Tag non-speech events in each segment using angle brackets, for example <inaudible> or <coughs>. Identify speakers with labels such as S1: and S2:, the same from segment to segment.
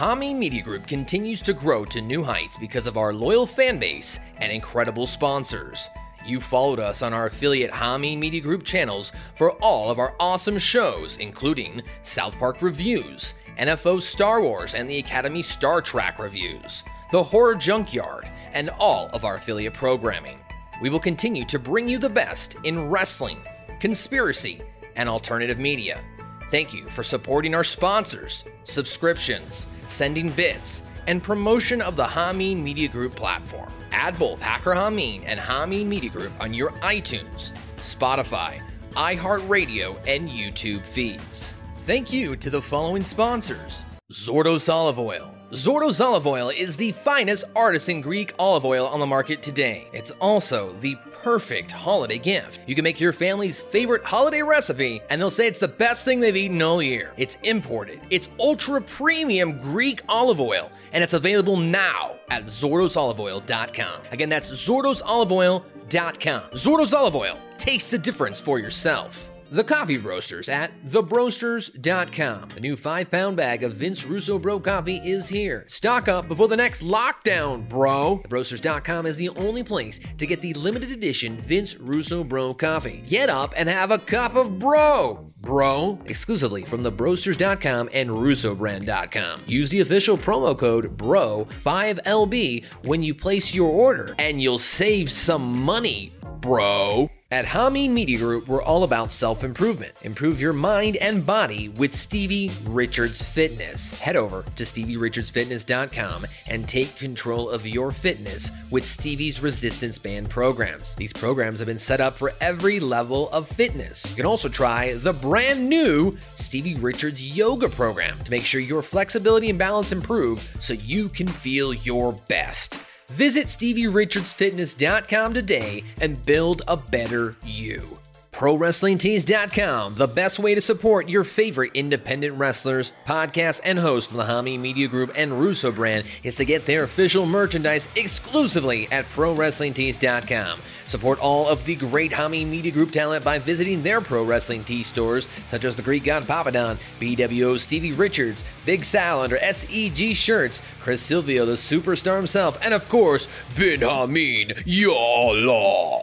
S1: Hameen Media Group continues to grow to new heights because of our loyal fan base and incredible sponsors. You followed us on our affiliate Hameen Media Group channels for all of our awesome shows, including South Park Reviews, NFO Star Wars and the Academy Star Trek reviews, The Horror Junkyard, and all of our affiliate programming. We will continue to bring you the best in wrestling, conspiracy, and alternative media. Thank you for supporting our sponsors, subscriptions, sending bits, and promotion of the Hameen Media Group platform. Add both Hacker Hameen and Hameen Media Group on your iTunes, Spotify, iHeartRadio, and YouTube feeds. Thank you to the following sponsors Zordos Olive Oil. Zordos Olive Oil is the finest artisan Greek olive oil on the market today. It's also the perfect holiday gift. You can make your family's favorite holiday recipe, and they'll say it's the best thing they've eaten all year. It's imported, it's ultra premium Greek olive oil, and it's available now at ZordosOliveOil.com. Again, that's ZordosOliveOil.com. Zordos Olive Oil. Taste the difference for yourself. The Coffee Roasters at thebroasters.com. A new five pound bag of Vince Russo Bro coffee is here. Stock up before the next lockdown, bro. Thebroasters.com is the only place to get the limited edition Vince Russo Bro coffee. Get up and have a cup of bro. Bro, exclusively from thebroasters.com and russobrand.com. Use the official promo code BRO5LB when you place your order, and you'll save some money, bro. At Hameen Media Group, we're all about self improvement. Improve your mind and body with Stevie Richards Fitness. Head over to StevieRichardsFitness.com and take control of your fitness with Stevie's resistance band programs. These programs have been set up for every level of fitness. You can also try the brand new Stevie Richards Yoga program to make sure your flexibility and balance improve so you can feel your best. Visit StevieRichardsFitness.com today and build a better you. ProWrestlingTees.com, the best way to support your favorite independent wrestlers, podcasts, and hosts from the Hameen Media Group and Russo brand is to get their official merchandise exclusively at ProWrestlingTees.com. Support all of the great Hameen Media Group talent by visiting their Pro Wrestling Tee stores, such as the Greek God Papadon, BWO Stevie Richards, Big Sal under SEG Shirts, Chris Silvio, the superstar himself, and of course, Ben Hameen, Yalla.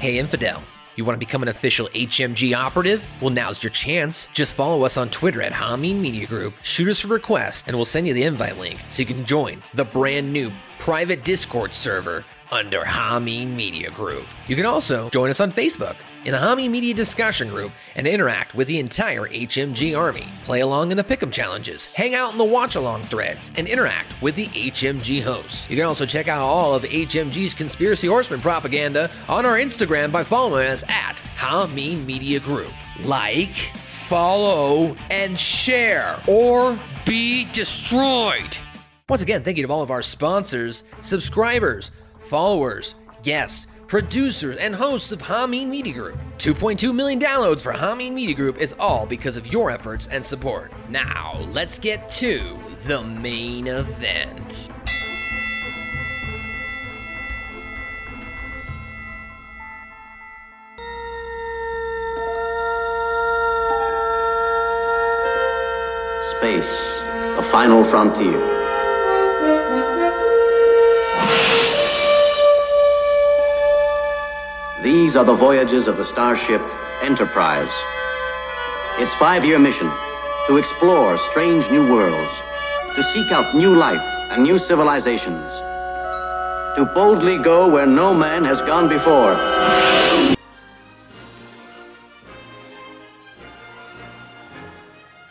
S1: Hey, Infidel. You want to become an official HMG operative? Well, now's your chance. Just follow us on Twitter at Hameen Media Group, shoot us a request, and we'll send you the invite link so you can join the brand new private Discord server under Hameen Media Group. You can also join us on Facebook in the Hameen Media discussion group and interact with the entire HMG army. Play along in the pick'em challenges, hang out in the watch along threads, and interact with the HMG hosts. You can also check out all of HMG's conspiracy horseman propaganda on our Instagram by following us at Hameen Media Group. Like, follow, and share, or be destroyed. Once again, thank you to all of our sponsors, subscribers, followers, guests, producers, and hosts of Hameen Media Group. 2.2 million downloads for Hameen Media Group is all because of your efforts and support. Now, let's get to the main event.
S2: Space, the final frontier. These are the voyages of the starship Enterprise. Its five year mission to explore strange new worlds, to seek out new life and new civilizations, to boldly go where no man has gone before.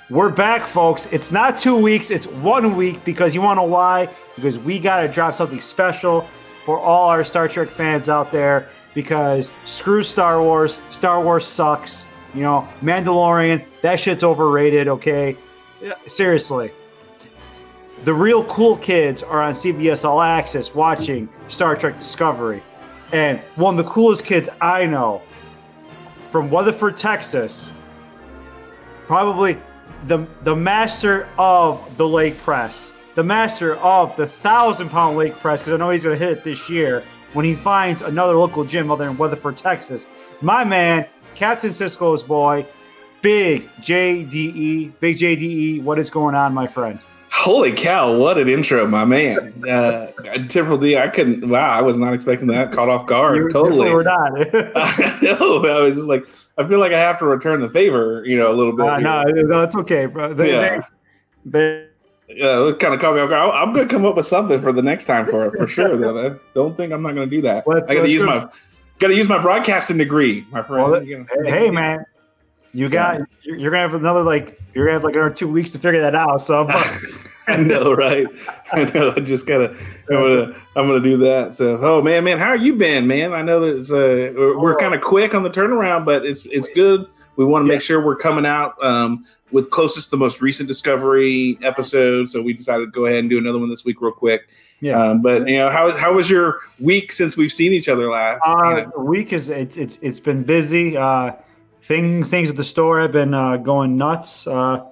S3: We're back, folks. It's not two weeks, it's one week because you want to why? Because we got to drop something special for all our Star Trek fans out there because screw Star Wars. Star Wars sucks. You know, Mandalorian, that shit's overrated, okay? Seriously. The real cool kids are on CBS All Access watching Star Trek Discovery. And one of the coolest kids I know from Weatherford, Texas, probably the the master of the leg press, the master of the thousand pound leg press, because I know he's going to hit it this year when he finds another local gym other than Weatherford, Texas. My man, Captain Sisko's boy, Big JDE, Big JDE. What is going on, my friend?
S4: Holy cow! What an intro, my man. Uh, Triple D, I couldn't. Wow, I was not expecting that. Caught off guard.
S3: You
S4: totally.
S3: We're not. <laughs> <laughs>
S4: I know. I was just like, I feel like I have to return the favor, you know, a little bit.
S3: Uh, no, no, it's okay, bro. They,
S4: Yeah.
S3: they,
S4: Yeah, it kind of caught me off guard. I'm going to come up with something for the next time for it, for sure. Though, That's- don't think I'm not going to do that.
S3: Let's-
S4: I got to use
S3: do
S4: my, got to use my broadcasting degree, my friend.
S3: Well,
S4: You know.
S3: hey, man, you got. You're, gonna have another like. You're gonna have like another two weeks to figure that out. So, <laughs>
S4: I know, right? I know. I just gotta. I'm gonna. I'm gonna do that. So, oh man, man, how are you been, man? I know that it's, uh, we're, we're kind of quick on the turnaround, but it's it's good. We want to make sure we're coming out um, with closest to the most recent discovery episode. So we decided to go ahead and do another one this week, real quick.
S3: yeah.
S4: Um, but you know, how how was your week since we've seen each other last? You
S3: Uh,
S4: know?
S3: week is it's it's it's been busy. Uh, things things at the store have been uh, going nuts. Uh,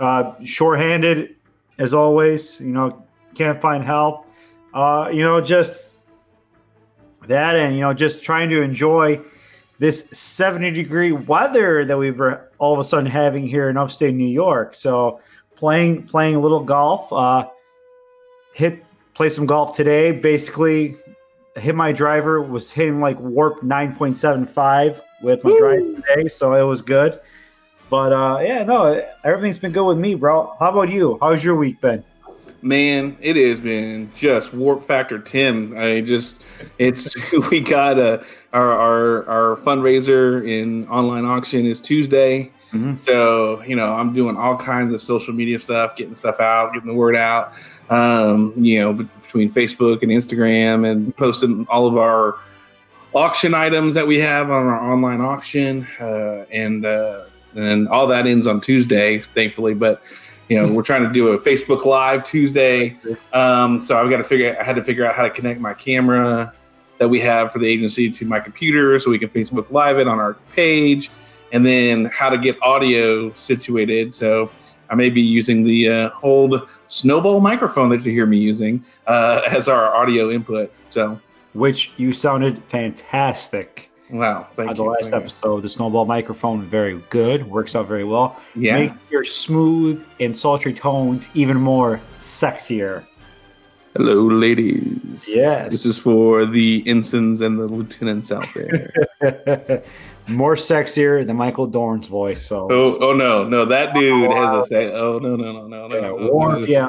S3: uh, shorthanded as always. You know, can't find help. Uh, you know, just that, and you know, just trying to enjoy this 70 degree weather that we've uh, all of a sudden having here in upstate New York. So playing playing a little golf. Uh, hit play some golf today. Basically, hit my driver was hitting like warp 9.75 with my
S4: Woo.
S3: driver today, so it was good. But uh, yeah, no, everything's been good with me, bro. How about you? How's your week been?
S4: Man, it has been just warp factor ten. I just it's <laughs> we got a our our our fundraiser in online auction is Tuesday.
S3: Mhm.
S4: So you know I'm doing all kinds of social media stuff, getting stuff out, getting the word out. Um, you know between Facebook and Instagram and posting all of our auction items that we have on our online auction, uh, and uh, and all that ends on Tuesday, thankfully. But you know, we're trying to do a Facebook Live Tuesday. Um, so I've got to figure. I had to figure out how to connect my camera that we have for the agency to my computer, so we can Facebook Live it on our page, and then how to get audio situated. So I may be using the uh, old Snowball microphone that you hear me using uh, <laughs> as our audio input. So
S3: Which you sounded fantastic.
S4: Wow, thank
S3: on the
S4: you.
S3: last episode, the snowball microphone very good, works out very well.
S4: Yeah.
S3: Make your smooth and sultry tones even more sexier.
S4: Hello, ladies.
S3: Yes.
S4: This is for the ensigns and the lieutenants out there. <laughs>
S3: more sexier than Michael Dorn's voice. So
S4: oh, oh no, no, that dude has a say. Oh no, no, no, no, no,
S3: yeah,
S4: no.
S3: Worf,
S4: Just
S3: yeah,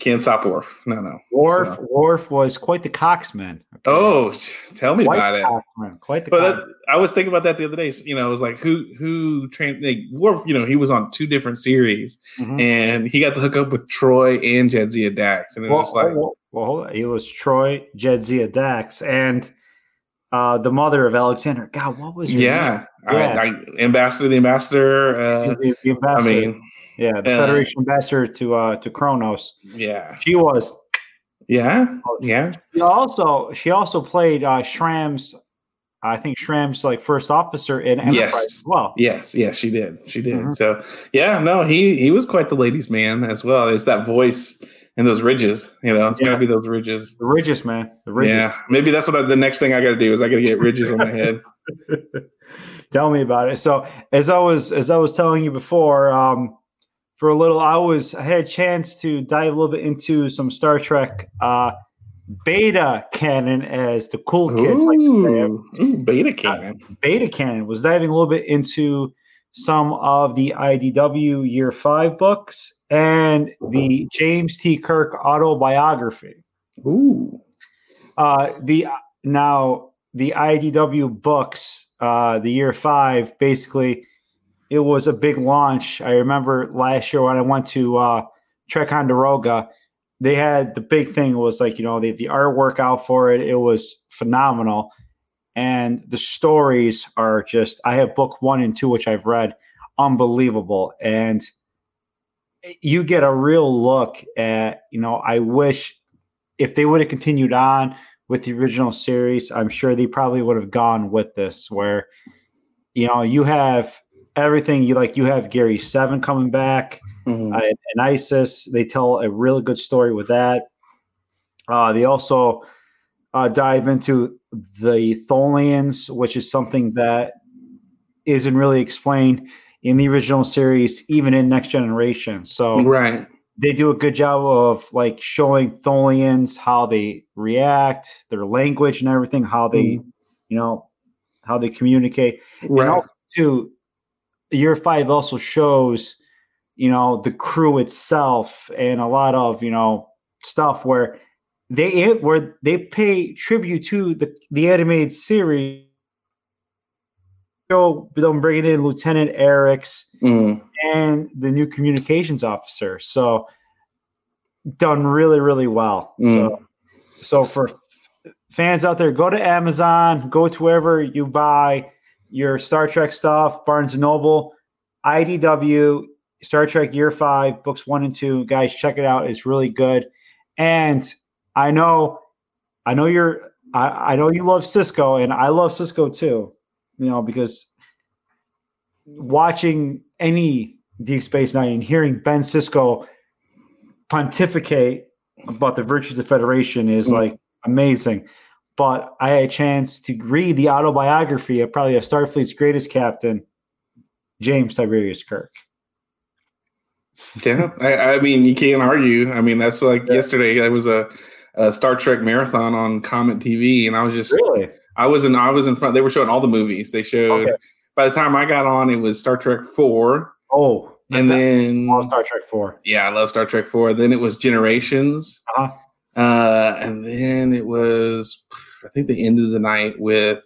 S4: Can't stop Worf. No, no.
S3: Worf,
S4: So-
S3: Worf was quite the coxman.
S4: Oh, tell me
S3: quite
S4: about it.
S3: quite the
S4: But that, I was thinking about that the other day. You know, I was like, who, who trained like, Worf? You know, he was on two different series,
S3: Mhm.
S4: and he got to hook up with Troi and Jadzia Dax, and it
S3: Well,
S4: was like,
S3: well, well, it was Troi, Jadzia Dax, and uh, the mother of Alexander. God, what was your
S4: yeah,
S3: Yeah.
S4: I, I, ambassador, the ambassador. Uh,
S3: The- the
S4: I mean,
S3: yeah, the
S4: uh,
S3: Federation ambassador to uh, to Kronos.
S4: yeah,
S3: She was
S4: yeah, yeah.
S3: She also she also played uh Shran's I think Shran's like first officer in Enterprise
S4: Yes.
S3: as well.
S4: Yes, yes, she did. She did.
S3: Mhm.
S4: So yeah, no, he he was quite the ladies' man as well. It's that voice and those ridges. You know, it's
S3: Yeah.
S4: gotta be those ridges.
S3: The Ridges, man. The Ridges.
S4: Yeah, maybe that's what I, the next thing I got to do is I got to get ridges on my head. <laughs>
S3: Tell me about it. So as I was as I was telling you before, um for a little I was I had a chance to dive a little bit into some Star Trek uh beta canon as the cool kids like to say.
S4: Ooh, ooh, beta canon.
S3: beta canon was diving a little bit into some of the IDW year five books and the James T. Kirk autobiography.
S4: Ooh,
S3: Uh, the now the IDW books, uh, the year five, basically, it was a big launch. I remember last year when I went to uh, Ticonderoga, they had the big thing was like you know the the artwork out for it. It was phenomenal, and the stories are just. I have book one and two, which I've read, unbelievable, and you get a real look at. You know, I wish if they would have continued on with the original series, I'm sure they probably would have gone with this, where you know you have everything you like. You have Gary Seven coming back
S4: Mhm.
S3: uh, and ISIS. They tell a really good story with that. Uh, they also uh, dive into the Tholians, which is something that isn't really explained in the original series, even in Next Generation. So
S4: right.
S3: they do a good job of like showing Tholians how they react, their language and everything, how they,
S4: Mhm.
S3: you know, how they communicate. And
S4: Right.
S3: also, too, year five also shows, you know, the crew itself and a lot of, you know, stuff where they where they pay tribute to the the animated series. Show them bringing in Lieutenant Arex
S4: Mm.
S3: and the new communications officer. So done really, really well. So, so for fans out there, go to Amazon, go to wherever you buy your Star Trek stuff, Barnes and Noble, IDW, Star Trek Year Five, books one and two. Guys, check it out. It's really good. And I know, I know you're, I, I know you love Sisko, and I love Sisko too. You know because watching any Deep Space Nine and hearing Ben Sisko pontificate about the virtues of the Federation is
S4: Mhm.
S3: like amazing. But I had a chance to read the autobiography of probably of Starfleet's greatest captain, James Tiberius Kirk.
S4: Yeah, I, I mean, you can't argue. I mean, that's like
S3: Yeah.
S4: yesterday. There was a, a Star Trek marathon on Comet TV, and I was just,
S3: Really?
S4: I was in, I was in front. They were showing all the movies. They showed.
S3: Okay.
S4: By the time I got on, it was Star Trek Four,
S3: Oh,
S4: and then
S3: Star Trek Four.
S4: yeah, I love Star Trek Four. Then it was Generations,
S3: Uh-huh.
S4: Uh, and then it was, I think they ended the night with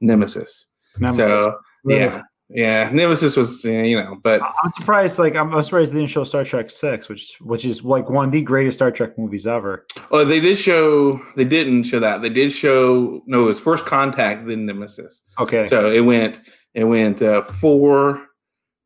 S4: Nemesis.
S3: Nemesis.
S4: So
S3: Really?
S4: yeah, yeah, Nemesis was, you know, but
S3: I'm surprised. Like I'm surprised they didn't show Star Trek Six, which which is like one of the greatest Star Trek movies ever.
S4: Oh, they did show. They didn't show that. They did show. No, it was First Contact, then Nemesis.
S3: Okay,
S4: So it went. It went uh, four.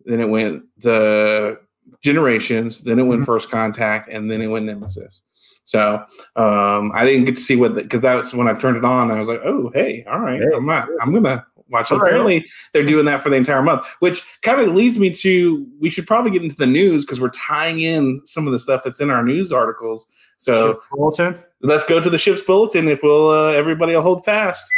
S4: Then it went the Generations. Then it went
S3: Mhm.
S4: First Contact, and then it went Nemesis. So um, I didn't get to see what because that was when I turned it on. I was like, oh, hey, all right,
S3: Hey.
S4: I'm not. I'm gonna watch it.
S3: All right.
S4: Apparently, they're doing that for the entire month, which kind of leads me to we should probably get into the news because we're tying in some of the stuff that's in our news articles. So
S3: Bulletin.
S4: let's go to the ship's bulletin if we'll uh, everybody will hold fast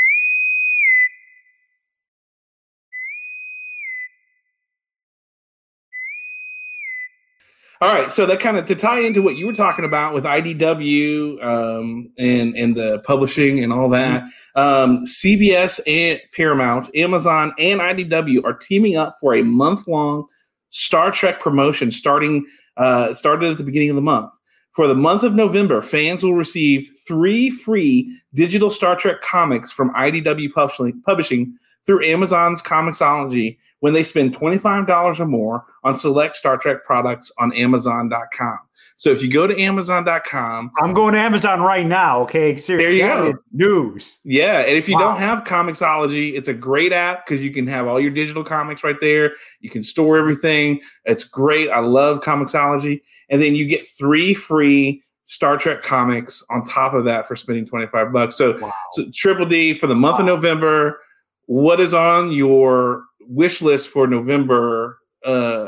S4: all right so that kind of to tie into what you were talking about with idw um, and and the publishing and all that um, cbs and paramount amazon and idw are teaming up for a month-long star trek promotion starting uh, started at the beginning of the month. For the month of November, fans will receive three free digital Star Trek comics from IDW Publishing, publishing through Amazon's Comixology when they spend $25 or more on select Star Trek products on Amazon.com. So if you go to Amazon.com,
S3: I'm going to Amazon right now. Okay, seriously.
S4: There you go.
S3: News.
S4: yeah, and if you
S3: Wow.
S4: don't have Comixology, it's a great app because you can have all your digital comics right there. You can store everything. It's great. I love Comixology. And then you get three free Star Trek comics on top of that for spending 25 bucks. So,
S3: Wow.
S4: so Triple D for the month of November, what is on your wish list for November uh,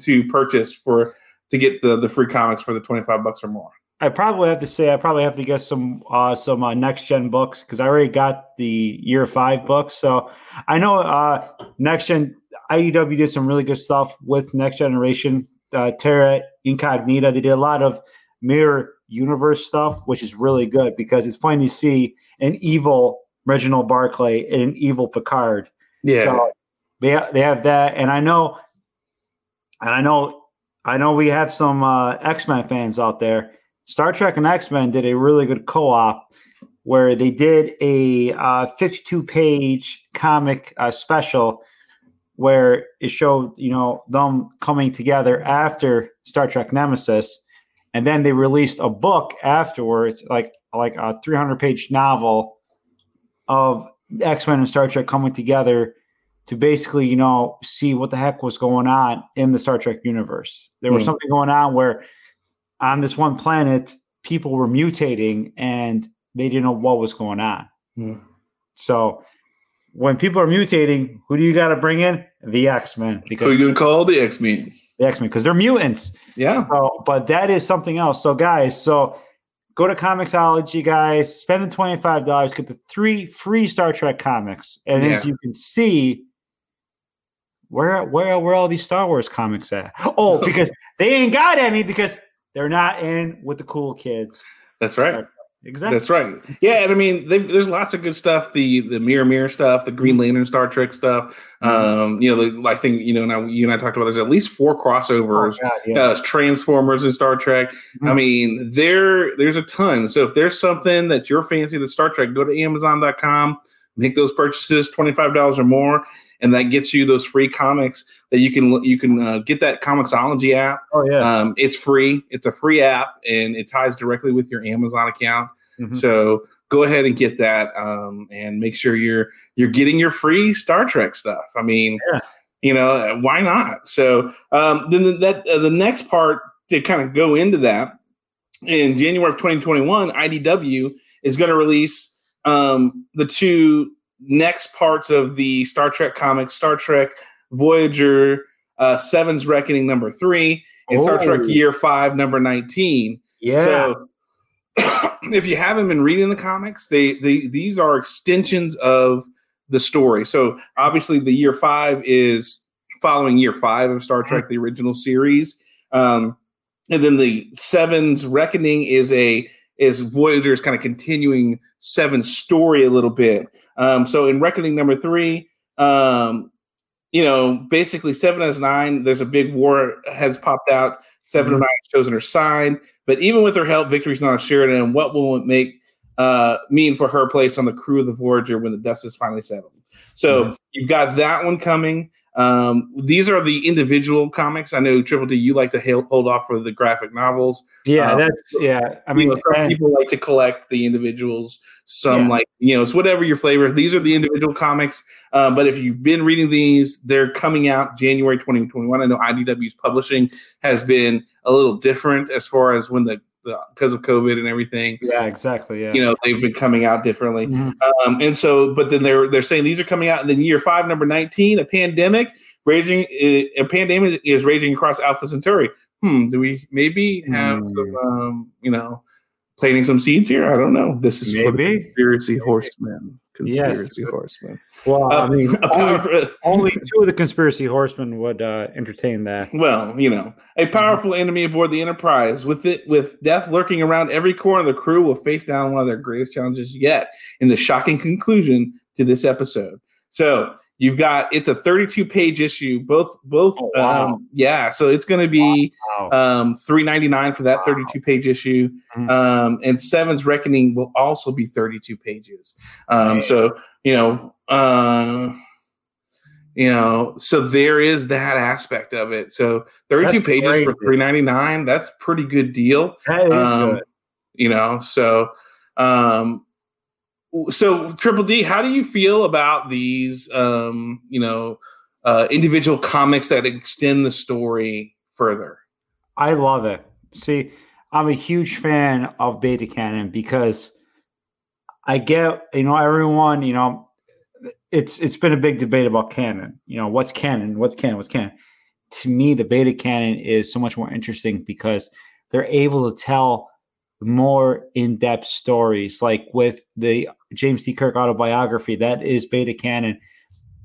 S4: to purchase for to get the the free comics for the 25 bucks or more?
S3: I probably have to say I probably have to get some uh, some uh, next gen books because I already got the year five books. So I know uh, next gen IDW did some really good stuff with next generation. Uh, Terra Incognita, they did a lot of mirror universe stuff, which is really good because it's fun to see an evil Reginald Barclay and an evil Picard. Yeah. So they they have that, and I know, and I know, I know we have some uh, X Men fans out there. Star Trek and X Men did a really good co op where they did a uh, 52 page comic uh, special where it showed you know them coming together after Star Trek Nemesis, and then they released a book afterwards, like like a 300 page novel of X Men and Star Trek coming together to basically, you know, see what the heck was going on in the Star Trek universe. There was
S4: Hmm.
S3: something going on where on this one planet, people were mutating and they didn't know what was going on.
S4: Hmm.
S3: So when people are mutating, who do you got to bring in? The X Men
S4: Who
S3: because
S4: you gonna call the X Men?
S3: the X Men because they're mutants.
S4: Yeah.
S3: So, but that is something else. So, guys, so go to Comixology, guys. Spending twenty five dollars, get the three free Star Trek comics, and as you can see, where where where all these Star Wars comics at? Oh, <laughs> because they ain't got any because They're not in with the cool kids.
S4: That's right.
S3: Exactly.
S4: That's right. Yeah, and I mean, they, there's lots of good stuff. The the Mirror Mirror stuff, the Green Lantern, Star Trek stuff.
S3: Mm-hmm.
S4: Um, you know, the, I think you know now you and I talked about. There's at least four crossovers.
S3: Oh, God, yeah.
S4: uh, Transformers and Star Trek. I
S3: Mhm.
S4: mean, there there's a ton. So if there's something that you're fancy the Star Trek, go to Amazon.com, make those purchases twenty five dollars or more, and that gets you those free comics that you can you can uh, get that Comixology app.
S3: oh yeah.
S4: Um, it's free. It's a free app, and it ties directly with your Amazon account.
S3: Mhm.
S4: So go ahead and get that, um, and make sure you're you're getting your free Star Trek stuff. I mean,
S3: Yeah.
S4: you know, why not? So um, then that uh, the next part to kind of go into that in January of 2021, IDW is going to release um, the two next parts of the Star Trek comics: Star Trek Voyager. Uh, Seven's Reckoning number three and Star Trek
S3: Oh.
S4: Year Five number nineteen.
S3: yeah.
S4: So <clears throat> if you haven't been reading the comics, they they these are extensions of the story. So obviously the year five is following year five of Star Trek, the original series. Um, and then the Seven's Reckoning is a is Voyager's kind of continuing Seven's story a little bit. Um, so in Reckoning number three, um, you know, basically seven as nine, there's a big war has popped out. 7
S3: Mhm.
S4: or nine has chosen her side. But even with her help, victory's not assured. And what will it make uh, mean for her place on the crew of the Voyager when the dust is finally settled? So
S3: Mhm.
S4: you've got that one coming. Um, these are the individual comics. I know Triple D, you like to hail, hold off for the graphic novels.
S3: yeah,
S4: um,
S3: that's yeah. I mean,
S4: mean, some
S3: and-
S4: people like to collect the individuals. Some
S3: Yeah.
S4: like, you know, it's whatever your flavor. These are the individual comics. Um, but if you've been reading these, they're coming out January 2021. I know IDW's publishing has been a little different as far as when the because of COVID and everything.
S3: yeah, exactly. Yeah.
S4: You know, they've been coming out differently.
S3: Mhm.
S4: Um, and so, but then they're they're saying these are coming out in the year five, number nineteen. A pandemic raging, uh, a pandemic is raging across Alpha Centauri. Hmm. Do we maybe have
S3: Hmm.
S4: some, um, you know, planting some seeds here? I don't know. This is for the
S3: Maybe.
S4: conspiracy horsemen.
S3: Yes.
S4: Conspiracy horsemen.
S3: Well, I
S4: Uh,
S3: mean, <laughs>
S4: a
S3: only,
S4: powerful, <laughs>
S3: only two of the conspiracy horsemen would uh, entertain that.
S4: well, you know, a powerful enemy aboard the Enterprise. With it, with death lurking around every corner, the crew will face down one of their greatest challenges yet. In the shocking conclusion to this episode, so you've got it's a 32 page issue. Both, both,
S3: Oh, wow.
S4: um, yeah. So it's going to be
S3: Wow.
S4: um, 399 for that 32 page issue.
S3: Mhm.
S4: Um, and Seven's Reckoning will also be 32 pages. Um, so you know, uh, you know, so there is that aspect of it. So 32
S3: That's
S4: pages for 399, that's pretty good deal.
S3: that is
S4: Um,
S3: good.
S4: You know, so um so Triple D, how do you feel about these um, you know, uh individual comics that extend the story further?
S3: I love it. See, I'm a huge fan of beta canon because I get, you know, everyone, you know, it's it's been a big debate about canon. You know, what's canon? What's canon? What's canon? To me, the beta canon is so much more interesting because they're able to tell more in-depth stories. Like with the James D. Kirk autobiography, that is beta canon.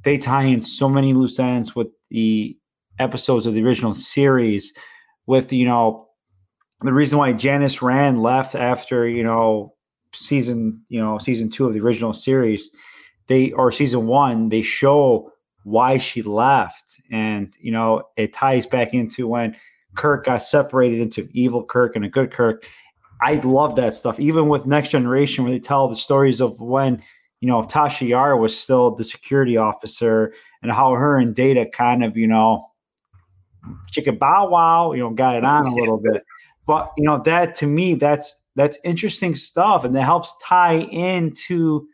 S3: They tie in so many loose ends with the episodes of the original series with you know the reason why Janice Rand left after you know season you know season two of the original series they or season one they show why she left and you know it ties back into when Kirk got separated into evil Kirk and a good Kirk I love that stuff even with next generation where they tell the stories of when you know Tasha Yar was still the security officer and how her and Data kind of you know chicken bow wow, you know, got it on a little bit. But you know, that to me, that's that's interesting stuff, and that helps tie into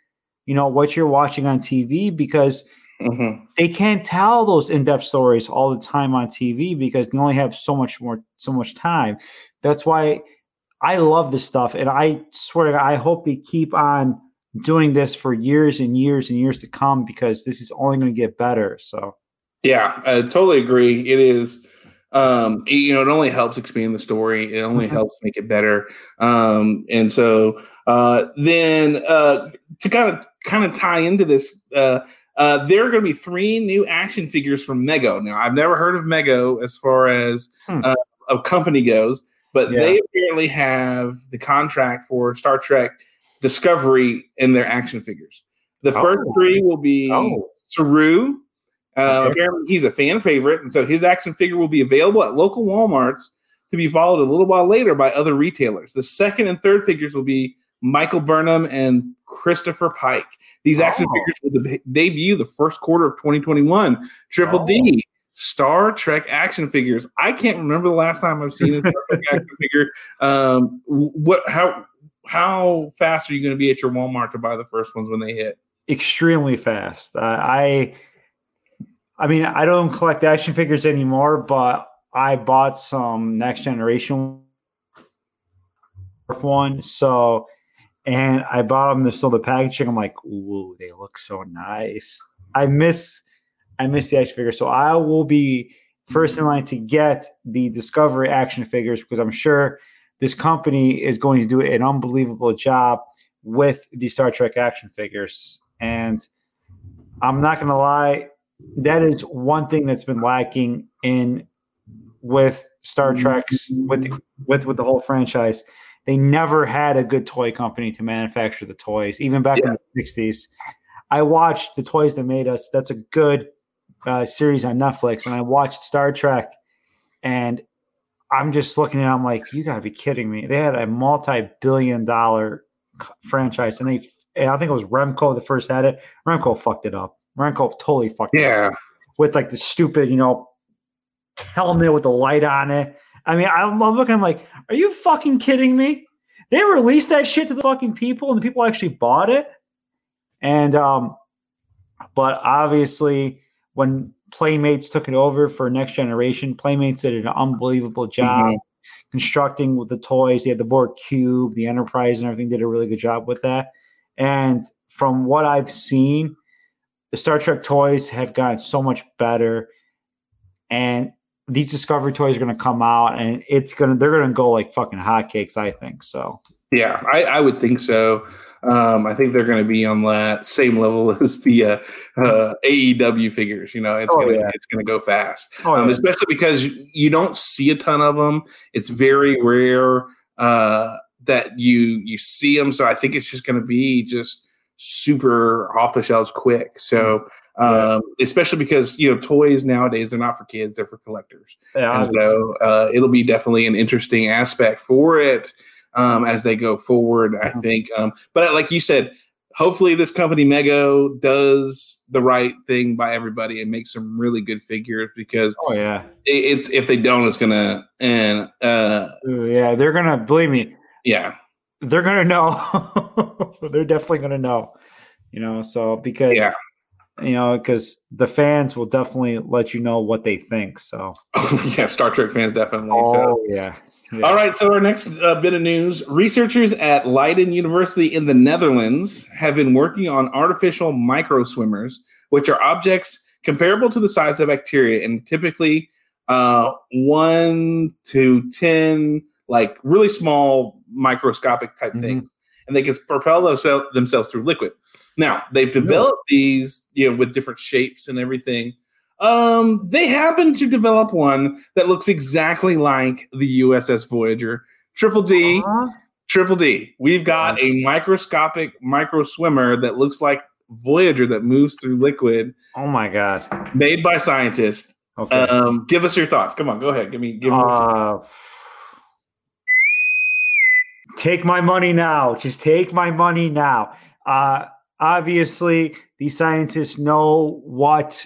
S3: you know what you're watching on TV because
S4: Mhm.
S3: they can't tell those in-depth stories all the time on TV because they only have so much more so much time. That's why I love this stuff, and I swear to God, I hope they keep on doing this for years and years and years to come because this is only going to get better. So
S4: Yeah, I totally agree. It is, um, it- you know, it only helps expand the story. It only
S3: Mhm.
S4: helps make it better. Um, and so uh, then uh, to kind of kind of tie into this, uh, uh, there are going to be three new action figures from Mego. Now, I've never heard of Mego as far as
S3: Hmm.
S4: uh, a company goes, but
S3: Yeah.
S4: they apparently have the contract for Star Trek Discovery in their action figures. The first
S3: Oh.
S4: three will be
S3: Oh.
S4: Saru. Uh,
S3: Okay.
S4: Apparently, he's a fan favorite, and so his action figure will be available at local WalMarts to be followed a little while later by other retailers. The second and third figures will be Michael Burnham and Christopher Pike. These action
S3: Oh.
S4: figures will deb- debut the first quarter of 2021. Triple
S3: Oh.
S4: D Star Trek action figures. I can't remember the last time I've seen a Star Trek action <laughs> figure. Um, what? How? How fast are you going to be at your Walmart to buy the first ones when they hit?
S3: extremely fast. Uh, I, I mean, I don't collect action figures anymore, but I bought some next generation one. So, and I bought them. They're still the packaging. I'm like, ooh, they look so nice. I miss, I miss the action figure. So I will be first in mm-hmm. line to get the Discovery action figures because I'm sure this company is going to do an unbelievable job with the Star Trek action figures. And I'm not going to lie, that is one thing that's been lacking in with Star mm-hmm. Trek's with the, with with the whole franchise. They never had a good toy company to manufacture the toys, even back in the '60s. I watched the toys that made us. That's a good uh, series on Netflix, and I watched Star Trek, and I'm just looking at. it, I'm like, you got to be kidding me! They had a multi-billion-dollar franchise, and they. and I think it was Remco the first had it. Remco fucked it up. Remco totally fucked it
S4: Yeah,
S3: with like the stupid, you know, helmet with the light on it. I mean, I'm, I'm looking, I'm like, are you fucking kidding me? They released that shit to the fucking people and the people actually bought it. And, um, but obviously, when Playmates took it over for Next Generation, Playmates did an unbelievable job
S4: Mhm.
S3: constructing with the toys. They had the Borg cube, the Enterprise, and everything. Did a really good job with that. And from what I've seen, the Star Trek toys have gotten so much better, and these Discovery toys are going to come out, and it's gonna they're going to go like fucking hotcakes. I think so.
S4: yeah, I, I would think so. Um, I think they're going to be on that same level <laughs> as the uh, uh, AEW figures. You know, it's
S3: Oh,
S4: gonna
S3: yeah.
S4: it's gonna go fast.
S3: Oh,
S4: um,
S3: yeah.
S4: especially because you, don't see a ton of them. It's very rare uh, that you you see them. So I think it's just going to be just super off the shelves quick. So um, especially because you know toys nowadays they're not for kids; they're for collectors.
S3: Yeah,
S4: And so uh, it'll be definitely an interesting aspect for it um, as they go forward. I think, um, but like you said. Hopefully, this company Mego does the right thing by everybody and makes some really good figures because
S3: oh yeah,
S4: it- it's if they don't, it's gonna and uh
S3: Ooh, yeah. They're gonna believe me.
S4: yeah
S3: They're gonna know. <laughs> they're definitely gonna know. You know, so because
S4: Yeah.
S3: You know, because the fans will definitely let you know what they think. So, <laughs>
S4: yeah Star Trek fans definitely. so.
S3: oh yeah. Yeah.
S4: All right, so our next uh, bit of news researchers at Leiden University in the Netherlands have been working on artificial micro swimmers, which are objects comparable to the size of bacteria and typically uh, one to 10, like really small microscopic type
S3: Mhm.
S4: things. And they can propel themselves through liquid. Now, they've developed these you know, with different shapes and everything. Um, they happen to develop one that looks exactly like the USS Voyager. Triple D,
S3: Uh-huh.
S4: Triple D. We've got a microscopic micro swimmer that looks like Voyager that moves through liquid,
S3: Oh my god.
S4: made by scientists.
S3: Okay.
S4: Um, give us your thoughts. Come on, go ahead. Give me. Give me.
S3: Uh, take my money now. Just take my money now. Uh, obviously, the scientists know what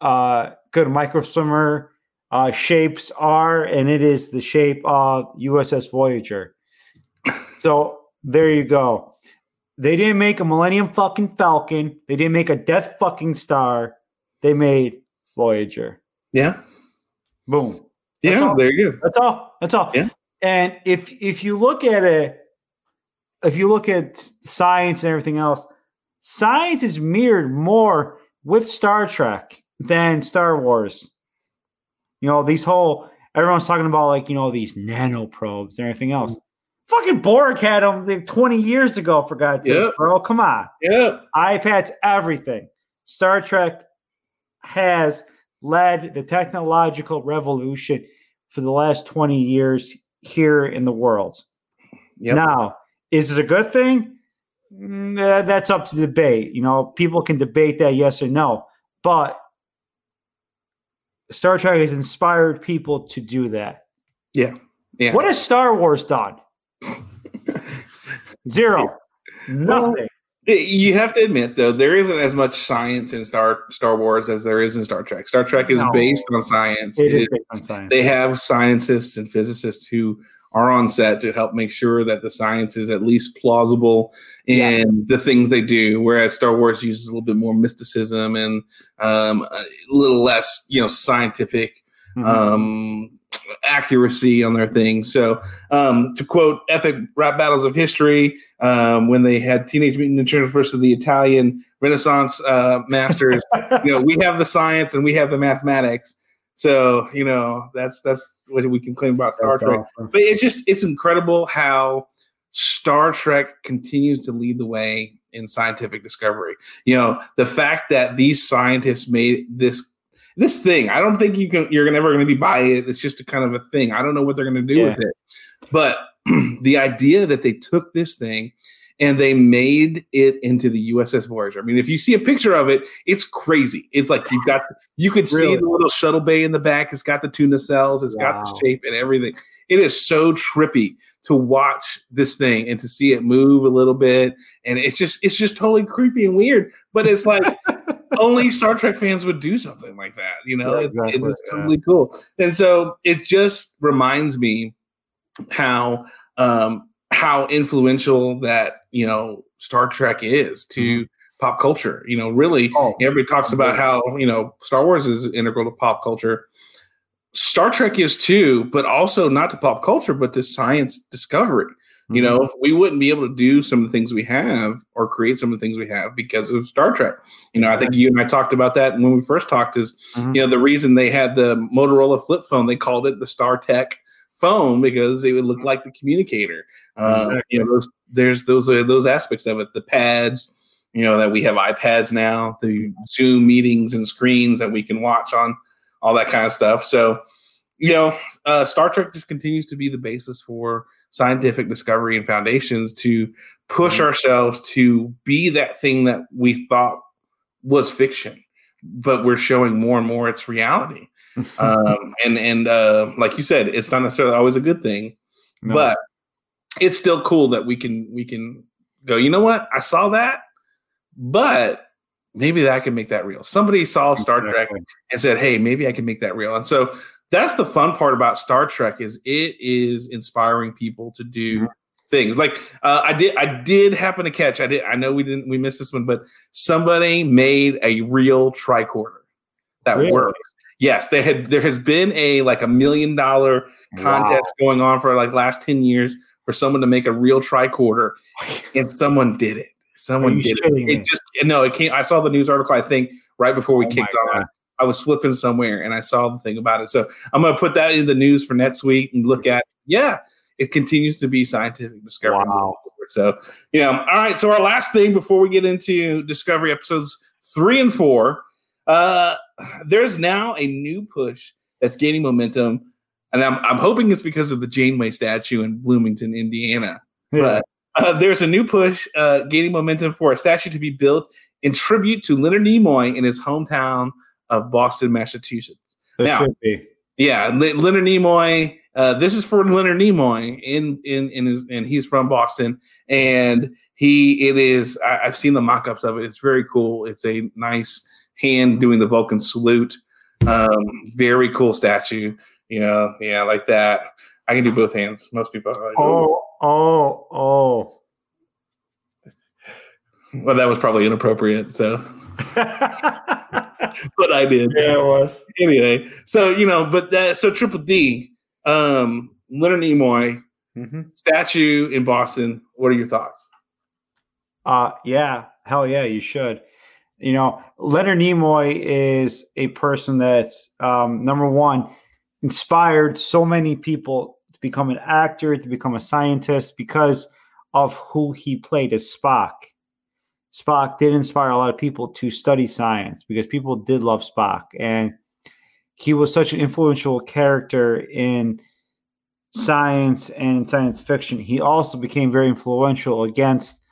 S3: uh, good microswimmer uh, shapes are, and it is the shape of USS Voyager. So there you go. They didn't make a Millennium fucking Falcon. They didn't make a Death fucking Star. They made Voyager.
S4: yeah,
S3: Boom. That's
S4: yeah.
S3: all.
S4: There you go.
S3: That's all. That's all.
S4: Yeah.
S3: And if if you look at it, if you look at science and everything else, science is mirrored more with Star Trek than Star Wars. You know, these whole everyone's talking about like, you know, these nanoprobes and everything else. Mm-hmm. Fucking Borg had them like 20 years ago, for God's sake, bro. Come on
S4: Yeah,
S3: iPads, everything. Star Trek has led the technological revolution for the last 20 years. here in the world.
S4: Yep.
S3: Now, is it a good thing? Mm, that's up to debate. You know, people can debate that yes or no, but Star Trek has inspired people to do that.
S4: Yeah. Yeah.
S3: What has Star Wars done? <laughs> Zero. Nothing.
S4: You have to admit, though, there isn't as much science in Star Star Wars as there is in Star Trek. Star Trek is
S3: No.
S4: based on science.
S3: It
S4: It
S3: is
S4: is-
S3: based on science.
S4: they have scientists and physicists who are on set to help make sure that the science is at least plausible in the things they do. Whereas Star Wars uses a little bit more mysticism and um, a little less, you know, scientific
S3: Mhm.
S4: um, accuracy on their things. So, um, to quote epic rap battles of history, um, when they had Teenage Mutant Ninja Turtles versus the Italian Renaissance uh, masters, <laughs> you know, we have the science and we have the mathematics. So, you know, that's that's what we can claim about Star
S3: That's
S4: Trek.
S3: awesome.
S4: But it's just it's incredible how Star Trek continues to lead the way in scientific discovery. You know, the fact that these scientists made this this thing, I don't think you can you're never going to be by it. It's just a kind of a thing. I don't know what they're going to do
S3: Yeah.
S4: with it. But <clears throat> the idea that they took this thing and they made it into the USS Voyager. I mean, if you see a picture of it, it's crazy. It's like you've got you could see the little shuttle bay in the back. It's got the tuna cells. It's got the shape and everything. It is so trippy to watch this thing and to see it move a little bit. And it's just it's just totally creepy and weird. But it's like <laughs> only Star Trek fans would do something like that. You know,
S3: Yeah,
S4: it's,
S3: exactly,
S4: it's totally cool. And so it just reminds me how um how influential that you know Star Trek is to pop culture. You know, really
S3: Oh,
S4: everybody talks about how you know Star Wars is integral to pop culture. Star Trek is too, but also not to pop culture, but to science discovery. You
S3: Mm-hmm.
S4: know, we wouldn't be able to do some of the things we have or create some of the things we have because of Star Trek. You know, I think you and I talked about that when we first talked. Is
S3: Mhm.
S4: you know the reason they had the Motorola flip phone, they called it the StarTAC phone because it would look like the communicator. Uh,
S3: Exactly.
S4: you know, those, there's those uh, those aspects of it. The pads, you know, that we have iPads now, the Zoom meetings and screens that we can watch on, all that kind of stuff. So, you know, uh, Star Trek just continues to be the basis for scientific discovery and foundations to push ourselves to be that thing that we thought was fiction, but we're showing more and more it's reality. <laughs> um, and and uh, like you said, it's not necessarily always a good thing,
S3: No.
S4: but it's still cool that we can we can go. You know what? I saw that, but maybe that can make that real. Somebody saw Star Trek and said, "Hey, maybe I can make that real." And so that's the fun part about Star Trek is it is inspiring people to do
S3: Mhm.
S4: things. Like uh, I did, I did happen to catch. I did. I know we didn't. We missed this one, but somebody made a real tricorder that
S3: Really?
S4: works. Yes, there had there has been a like a million dollar contest going on for like last 10 years for someone to make a real tricorder <laughs> and someone did it. Someone did it.
S3: me?
S4: it just no it came i saw the news article i think right before we
S3: Oh
S4: kicked on i was flipping somewhere and i saw the thing about it. So i'm going to put that in the news for next week and look at yeah it continues to be scientific discovery.
S3: Wow.
S4: so you know all right so our last thing before we get into discovery episodes three and four uh there's now a new push that's gaining momentum and I'm, I'm hoping it's because of the Janeway statue in Bloomington, Indiana.
S3: Yeah.
S4: But uh, there's a new push uh, gaining momentum for a statue to be built in tribute to Leonard Nimoy in his hometown of Boston, Massachusetts.
S3: There
S4: now-. Yeah, Le- Leonard Nimoy. Uh, this is for Leonard Nimoy in in in his and he's from Boston, and he it is. I, I've seen the mock-ups of it. It's very cool. It's a nice hand doing the Vulcan salute. Um, very cool statue. You know, yeah, like that. I can do both hands. Most people are like,
S3: Oh, oh, oh. <laughs>
S4: well, that was probably inappropriate. So, <laughs> but I did.
S3: Yeah, it was.
S4: Anyway, so you know, but that so Triple D, um, Leonard Nimoy
S3: hmm
S4: statue in Boston. What are your thoughts?
S3: Uh, yeah, hell yeah, you should. You know, Leonard Nimoy is a person that's um, number one inspired so many people to become an actor, to become a scientist because of who he played as Spock. Spock did inspire a lot of people to study science because people did love Spock, and he was such an influential character in science and science fiction, he also became very influential against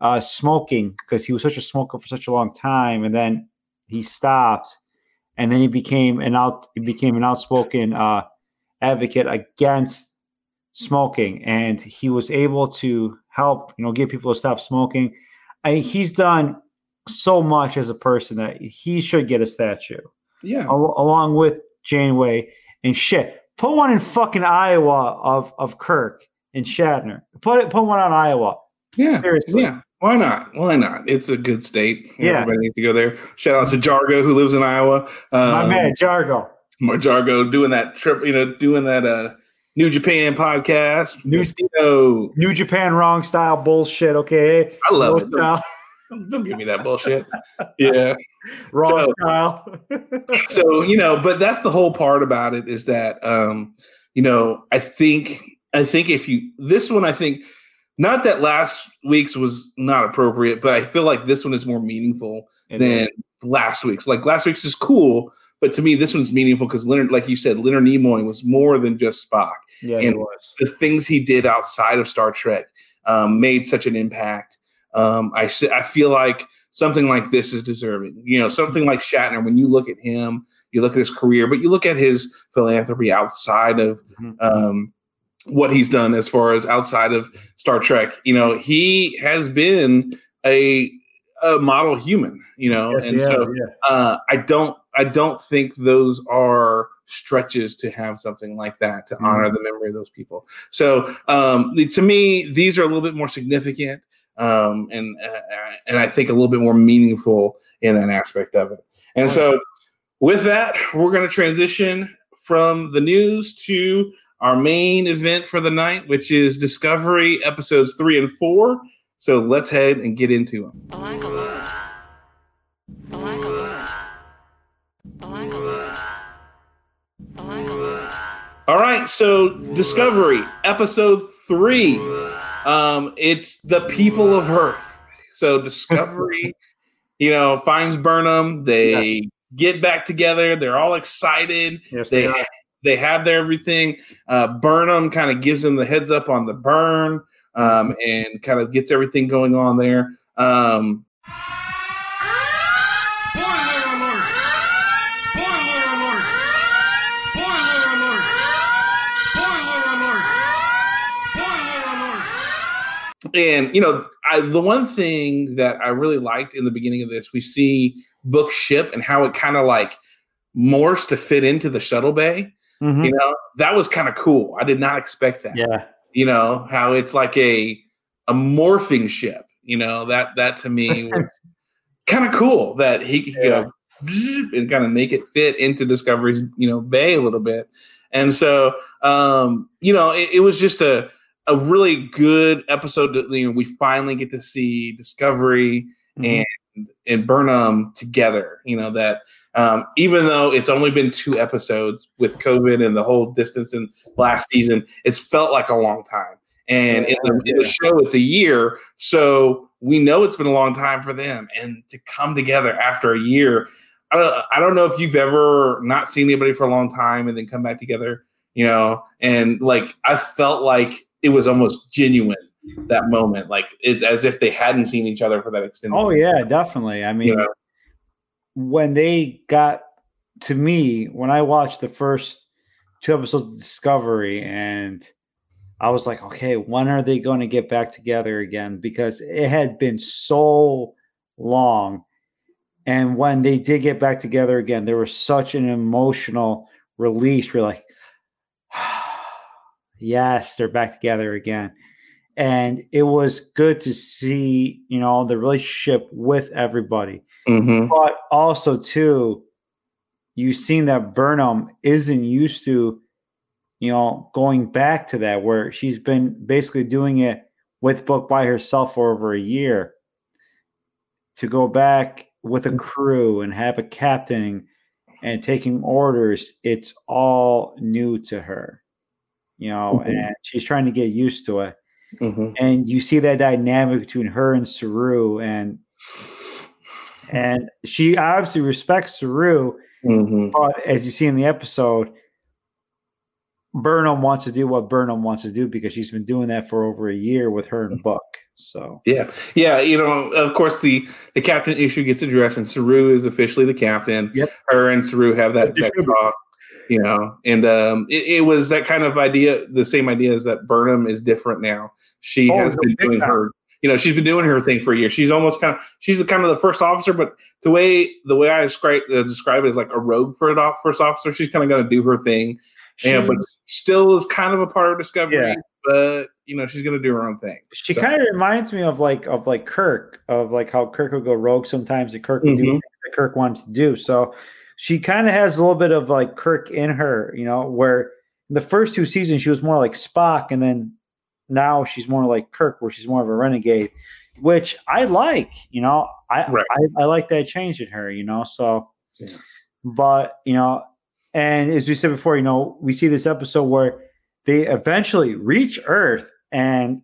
S3: uh, smoking because he was such a smoker for such a long time, and then he stopped, and then he became an out he became an outspoken uh, advocate against smoking, and he was able to help you know get people to stop smoking. I, he's done so much as a person that he should get a statue.
S4: Yeah,
S3: al- along with Janeway and shit. Put one in fucking Iowa of of Kirk and Shatner. Put it. Put one on Iowa.
S4: yeah,
S3: Seriously.
S4: yeah. Why not? Why not? It's a good state.
S3: Yeah.
S4: everybody needs to go there. Shout out to Jargo who lives in Iowa. Um,
S3: My man, Jargo.
S4: My Jargo doing that trip, you know, doing that uh New Japan podcast.
S3: New-
S4: Mosquito.
S3: New Japan wrong style bullshit. Okay,
S4: I love it.
S3: style,
S4: Don't, <laughs> don't give me that bullshit. yeah. <laughs>
S3: wrong
S4: So-
S3: style. <laughs>
S4: so you know but that's the whole part about it is that um you know i think i think if you this one i think not that last week's was not appropriate but i feel like this one is more meaningful than last week's like last week's is cool but to me this one's meaningful because leonard like you said leonard nimoy was more than just spock
S3: yeah, it
S4: and- the things he did outside of Star Trek um, made such an impact. Um, I I feel like something like this is deserving. You know, something like Shatner. When you look at him, you look at his career, but you look at his philanthropy outside of
S3: Mhm.
S4: um, what he's done as far as outside of Star Trek. You know, he has been a a model human. You know,
S3: Yes,
S4: and
S3: yeah,
S4: so
S3: yeah.
S4: uh, I don't I don't think those are stretches to have something like that to
S3: Mhm.
S4: honor the memory of those people. So um, to me, these are a little bit more significant um, and uh, and I think a little bit more meaningful in that aspect of it. And so with that, we're going to transition from the news to our main event for the night, which is Discovery episodes three and four. So let's head and get into them.
S5: Black alert. Black alert. Black alert. Black alert.
S4: All right, so Discovery episode three. Um, it's the people of Earth. So Discovery, <laughs> you know, finds Burnham. They get back together. They're all excited.
S3: Yes,
S4: They
S3: they are.
S4: They have their everything. Uh, Burnham kind of gives them the heads up on the burn, um, and kind of gets everything going on there. Um,
S6: alert! Alert! Alert! Alert! Alert!
S4: and you know I, the one thing that i really liked in the beginning of this we see book ship and how it kind of like morphs to fit into the shuttle bay
S3: Mhm.
S4: you know that was kind of cool i did not expect that
S3: Yeah,
S4: you know how it's like a a morphing ship you know that that to me <laughs> was kind of cool that he could
S3: Yeah.
S4: go and kind of make it fit into discovery's you know bay a little bit and so um you know it, it was just a a really good episode that you know we finally get to see discovery
S3: Mhm.
S4: and and Burnham together. You know that um, even though it's only been two episodes with COVID and the whole distance in last season, it's felt like a long time. And in, the, in the show, it's a year, so we know it's been a long time for them. And to come together after a year, I don't, I don't know if you've ever not seen anybody for a long time and then come back together. You know, and like I felt like it was almost genuine that moment, like it's as if they hadn't seen each other for that extended.
S3: Oh yeah, definitely. I mean,
S4: You know?
S3: when they got to me, when I watched the first two episodes of Discovery, and I was like, okay, when are they going to get back together again? Because it had been so long. And when they did get back together again, there was such an emotional release. We're like, <sighs> yes, they're back together again. And it was good to see, you know, the relationship with everybody.
S4: Mhm.
S3: But also, too, you've seen that Burnham isn't used to, you know, going back to that, where she's been basically doing it with Book by herself for over a year. To go back with a crew and have a captain and taking orders, it's all new to her, you know,
S4: Mhm.
S3: and she's trying to get used to it
S4: Mhm.
S3: and you see that dynamic between her and Saru, and and she obviously respects Saru,
S4: Mhm.
S3: but as you see in the episode, Burnham wants to do what Burnham wants to do because she's been doing that for over a year with her and Book. So
S4: Yeah, yeah. You know, of course, the the captain issue gets addressed, and Saru is officially the captain.
S3: Yep.
S4: Her and Saru have that, that talk. You know, and um, it, it was that kind of idea. The same idea is that Burnham is different now. She
S3: Oh,
S4: has been doing
S3: time.
S4: her. You know, she's been doing her thing for a year. She's almost kind of she's the kind of the first officer, but the way the way I describe uh, describe it is like a rogue for an first officer. She's kind of going to do her thing, yeah, but still is kind of a part of Discovery.
S3: Yeah.
S4: But you know, she's going to do her own thing.
S3: She
S4: So-
S3: kind of reminds me of like of like Kirk, of like how Kirk would go rogue sometimes, and Kirk would do
S4: Mhm.
S3: things that Kirk wanted to do. So she kind of has a little bit of like Kirk in her, you know, where in the first two seasons she was more like Spock, and then now she's more like Kirk, where she's more of a renegade, which I like. You know, I
S4: Right.
S3: I, I like that change in her. You know, so
S4: Yeah.
S3: but you know, and as we said before, you know, we see this episode where they eventually reach Earth, and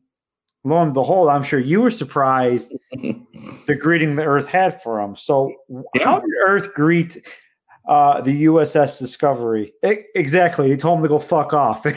S3: lo and behold, I'm sure you were surprised <laughs> the greeting the Earth had for them. So,
S4: Yeah.
S3: how did Earth greet uh, the USS Discovery? E- exactly, He told them to go fuck off.
S4: yeah,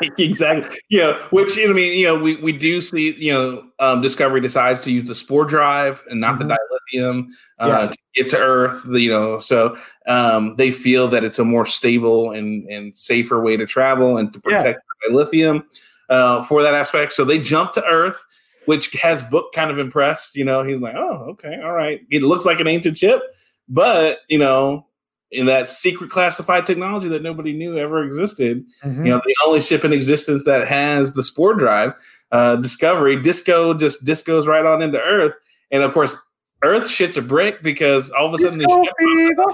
S4: <laughs> <laughs> exactly. Yeah, which I mean, you know, we, we do see, you know, um, Discovery decides to use the spore drive and not
S3: Mhm.
S4: the dilithium uh,
S3: Yes.
S4: to get to Earth. You know, so um, they feel that it's a more stable and and safer way to travel and to protect the dilithium uh, for that aspect. So they jump to Earth. Which has Book kind of impressed, you know. He's like, "Oh, okay, all right." It looks like an ancient ship, but you know, in that secret classified technology that nobody knew ever existed,
S3: Mhm.
S4: you know, the only ship in existence that has the spore drive, uh, Discovery, Disco just discos right on into Earth. And of course, Earth shits a brick because all of a sudden, these
S3: Disco
S4: ships,
S3: fever.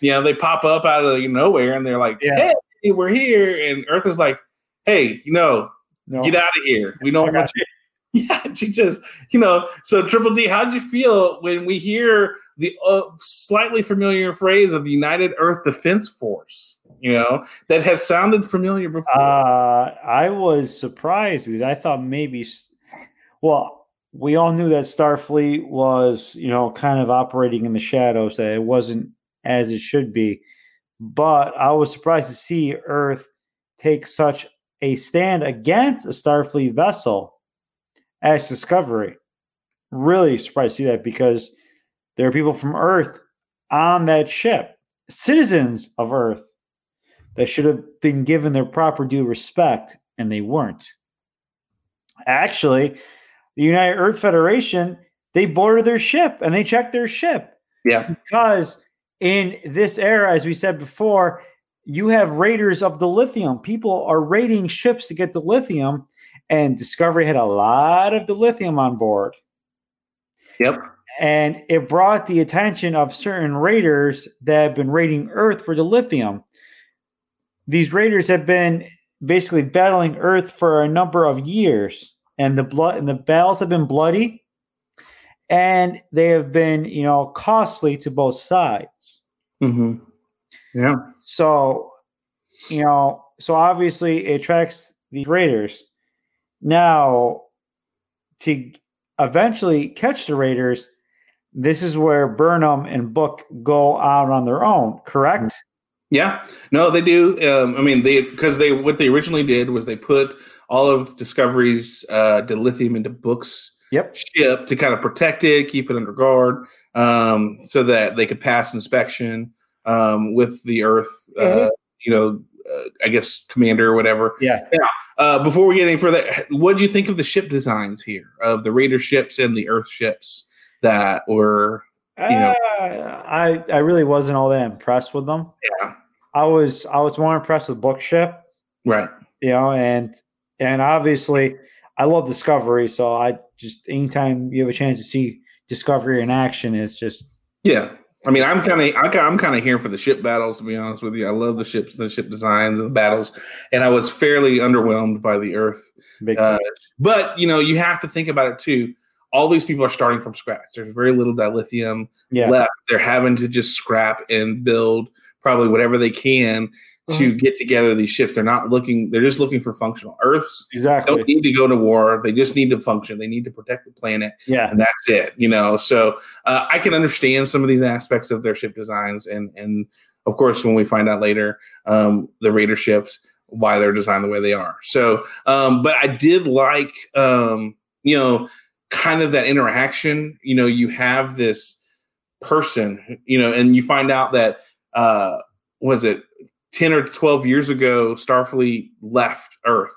S4: you know, they pop up out of nowhere and they're like,
S3: Yeah.
S4: hey, we're here. And Earth is like, hey, you know,
S3: No.
S4: get out of here. We don't want you. <laughs> Yeah, she just, you know, so Triple D, how'd you feel when we hear the uh, slightly familiar phrase of the United Earth Defense Force, you know, that has sounded familiar before?
S3: Uh, I was surprised because I thought maybe, well, we all knew that Starfleet was, you know, kind of operating in the shadows, that it wasn't as it should be. But I was surprised to see Earth take such a stand against a Starfleet vessel as Discovery. Really surprised to see that because there are people from Earth on that ship, citizens of Earth that should have been given their proper due respect, and they weren't. Actually, the United Earth Federation they boarded their ship and they checked their ship
S4: yeah.
S3: because in this era, as we said before, you have raiders of dilithium. People are raiding ships to get dilithium, and Discovery had a lot of dilithium on board
S4: Yep.
S3: And it brought the attention of certain raiders that have been raiding Earth for dilithium. These raiders have been basically battling Earth for a number of years, and the blood and the battles have been bloody, and they have been, you know, costly to both sides.
S4: Mm-hmm. Yeah.
S3: So, you know, so obviously it attracts the raiders. Now, to eventually catch the raiders, this is where Burnham and Book go out on their own, correct?
S4: Yeah, no, they do. Um, I mean, they because they what they originally did was they put all of Discovery's uh, dilithium into Book's
S3: Yep.
S4: ship to kind of protect it, keep it under guard, um, so that they could pass inspection um, with the Earth. Uh,
S3: Mhm.
S4: you know, uh, I guess commander or whatever.
S3: Yeah.
S4: Uh, before we get any further, what do you think of the ship designs here of the Raider ships and the Earth ships that were? know.
S3: Uh, I I really wasn't all that impressed with them.
S4: Yeah.
S3: I was I was more impressed with Book ship,
S4: Right.
S3: you know, and and obviously I love Discovery, so I just anytime you have a chance to see Discovery in action is just
S4: Yeah, I mean, I'm kind of I'm kind of here for the ship battles. To be honest with you, I love the ships, and the ship designs, and the battles, and I was fairly underwhelmed by the Earth.
S3: big
S4: Uh, but you know, you have to think about it too. All these people are starting from scratch. There's very little dilithium
S3: yeah.
S4: left. They're having to just scrap and build probably whatever they can to
S3: Mm-hmm.
S4: get together these ships. They're not looking. They're just looking for functional. Earths
S3: Exactly.
S4: don't need to go to war. They just need to function. They need to protect the planet
S3: Yeah.
S4: and that's it you know so uh, i can understand some of these aspects of their ship designs and and of course when we find out later um, the raider ships why they're designed the way they are. So, um, but I did like, um, you know, kind of that interaction. You know, you have this person, you know, and you find out that uh, was it ten or twelve years ago, Starfleet left Earth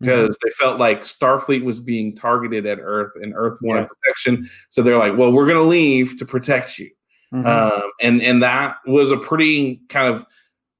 S4: because they felt like Starfleet was being targeted at Earth and Earth wanted
S3: Yes.
S4: protection. So they're like, well, we're going to leave to protect you.
S3: Mhm.
S4: Um, and and that was a pretty kind of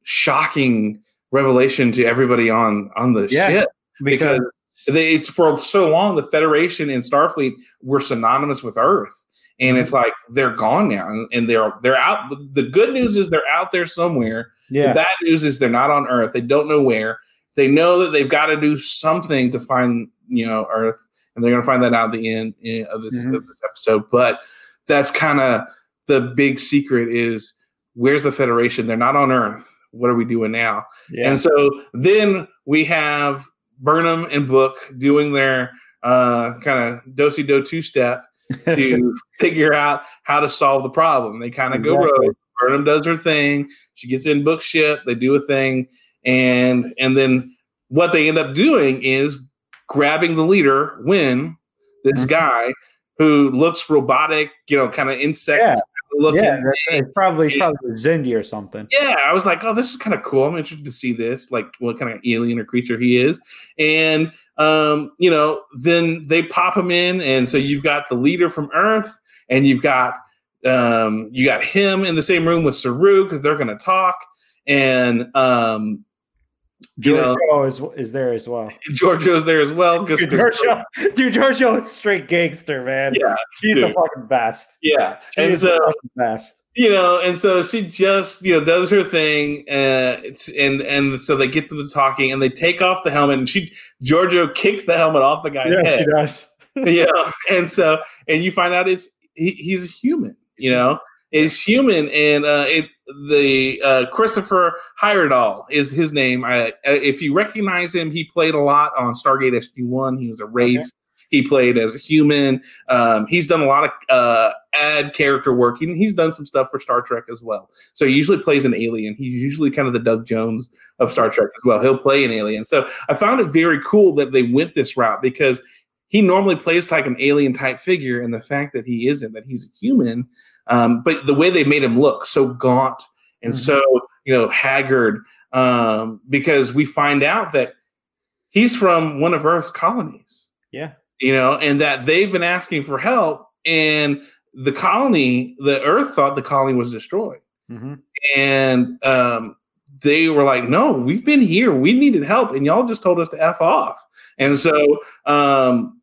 S4: shocking revelation to everybody on on the
S3: Yeah,
S4: ship
S3: because
S4: because they, it's for so long the Federation and Starfleet were synonymous with Earth, and it's like they're gone now, and, and they're they're out. The good news is they're out there somewhere.
S3: yeah,
S4: The bad news is they're not on Earth. They don't know where. They know that they've got to do something to find you know Earth, and they're going to find that out at the end eh, of this
S3: Mhm.
S4: of this episode. But that's kind of the big secret is where's the Federation? They're not on Earth. What are we doing now?
S3: yeah.
S4: And so then we have Burnham and Book doing their uh, kind of dosey do two step <laughs> to figure out how to solve the problem. They kind of go rogue. Burnham does her thing. She gets in Book ship. They do a thing, and and then what they end up doing is grabbing the leader, Win, this
S3: Mhm.
S4: guy who looks robotic, you know, kind of insect
S3: Yeah.
S4: Looking.
S3: yeah, it's probably it's probably Xindi or something.
S4: Yeah, I was like, oh, this is kind of cool. I'm interested to see this, like what kind of alien or creature he is. And um, you know, then they pop him in, and so you've got the leader from Earth, and you've got um, you got him in the same room with Saru because they're going to talk, and um, you know,
S3: Georgiou is is there as well. <laughs>
S4: Georgiou's there as well.
S3: Dude, Georgiou, dude, Georgiou, is straight gangster, man.
S4: Yeah,
S3: she's the fucking best.
S4: yeah,
S3: She
S4: and
S3: is the
S4: so
S3: fucking best.
S4: you know, and so she just you know does her thing, uh, it's, and and so they get to the talking, and they take off the helmet, and she Georgiou kicks the helmet off the guy's
S3: Yeah,
S4: head.
S3: she does. <laughs>
S4: yeah, and so and you find out it's he, he's a human, you know, it's human, and uh, it the uh, Christopher Heyerdahl is his name. I, if you recognize him, he played a lot on Stargate SG One. He was a wraith.
S3: Okay.
S4: He played as a human. Um, he's done a lot of uh, ad character work. and he's done some stuff for Star Trek as well. So he usually plays an alien. He's usually kind of the Doug Jones of Star Trek as well. He'll play an alien. So I found it very cool that they went this route because he normally plays like an alien type figure, and the fact that he isn't, that he's a human, um, but the way they made him look so gaunt and
S3: Mhm.
S4: so you know haggard, um, because we find out that he's from one of Earth's colonies
S3: Yeah.
S4: you know, and that they've been asking for help, and the colony, the Earth thought the colony was destroyed,
S3: hmm
S4: and um, they were like, "No, we've been here. We needed help, and y'all just told us to f off." And so, um,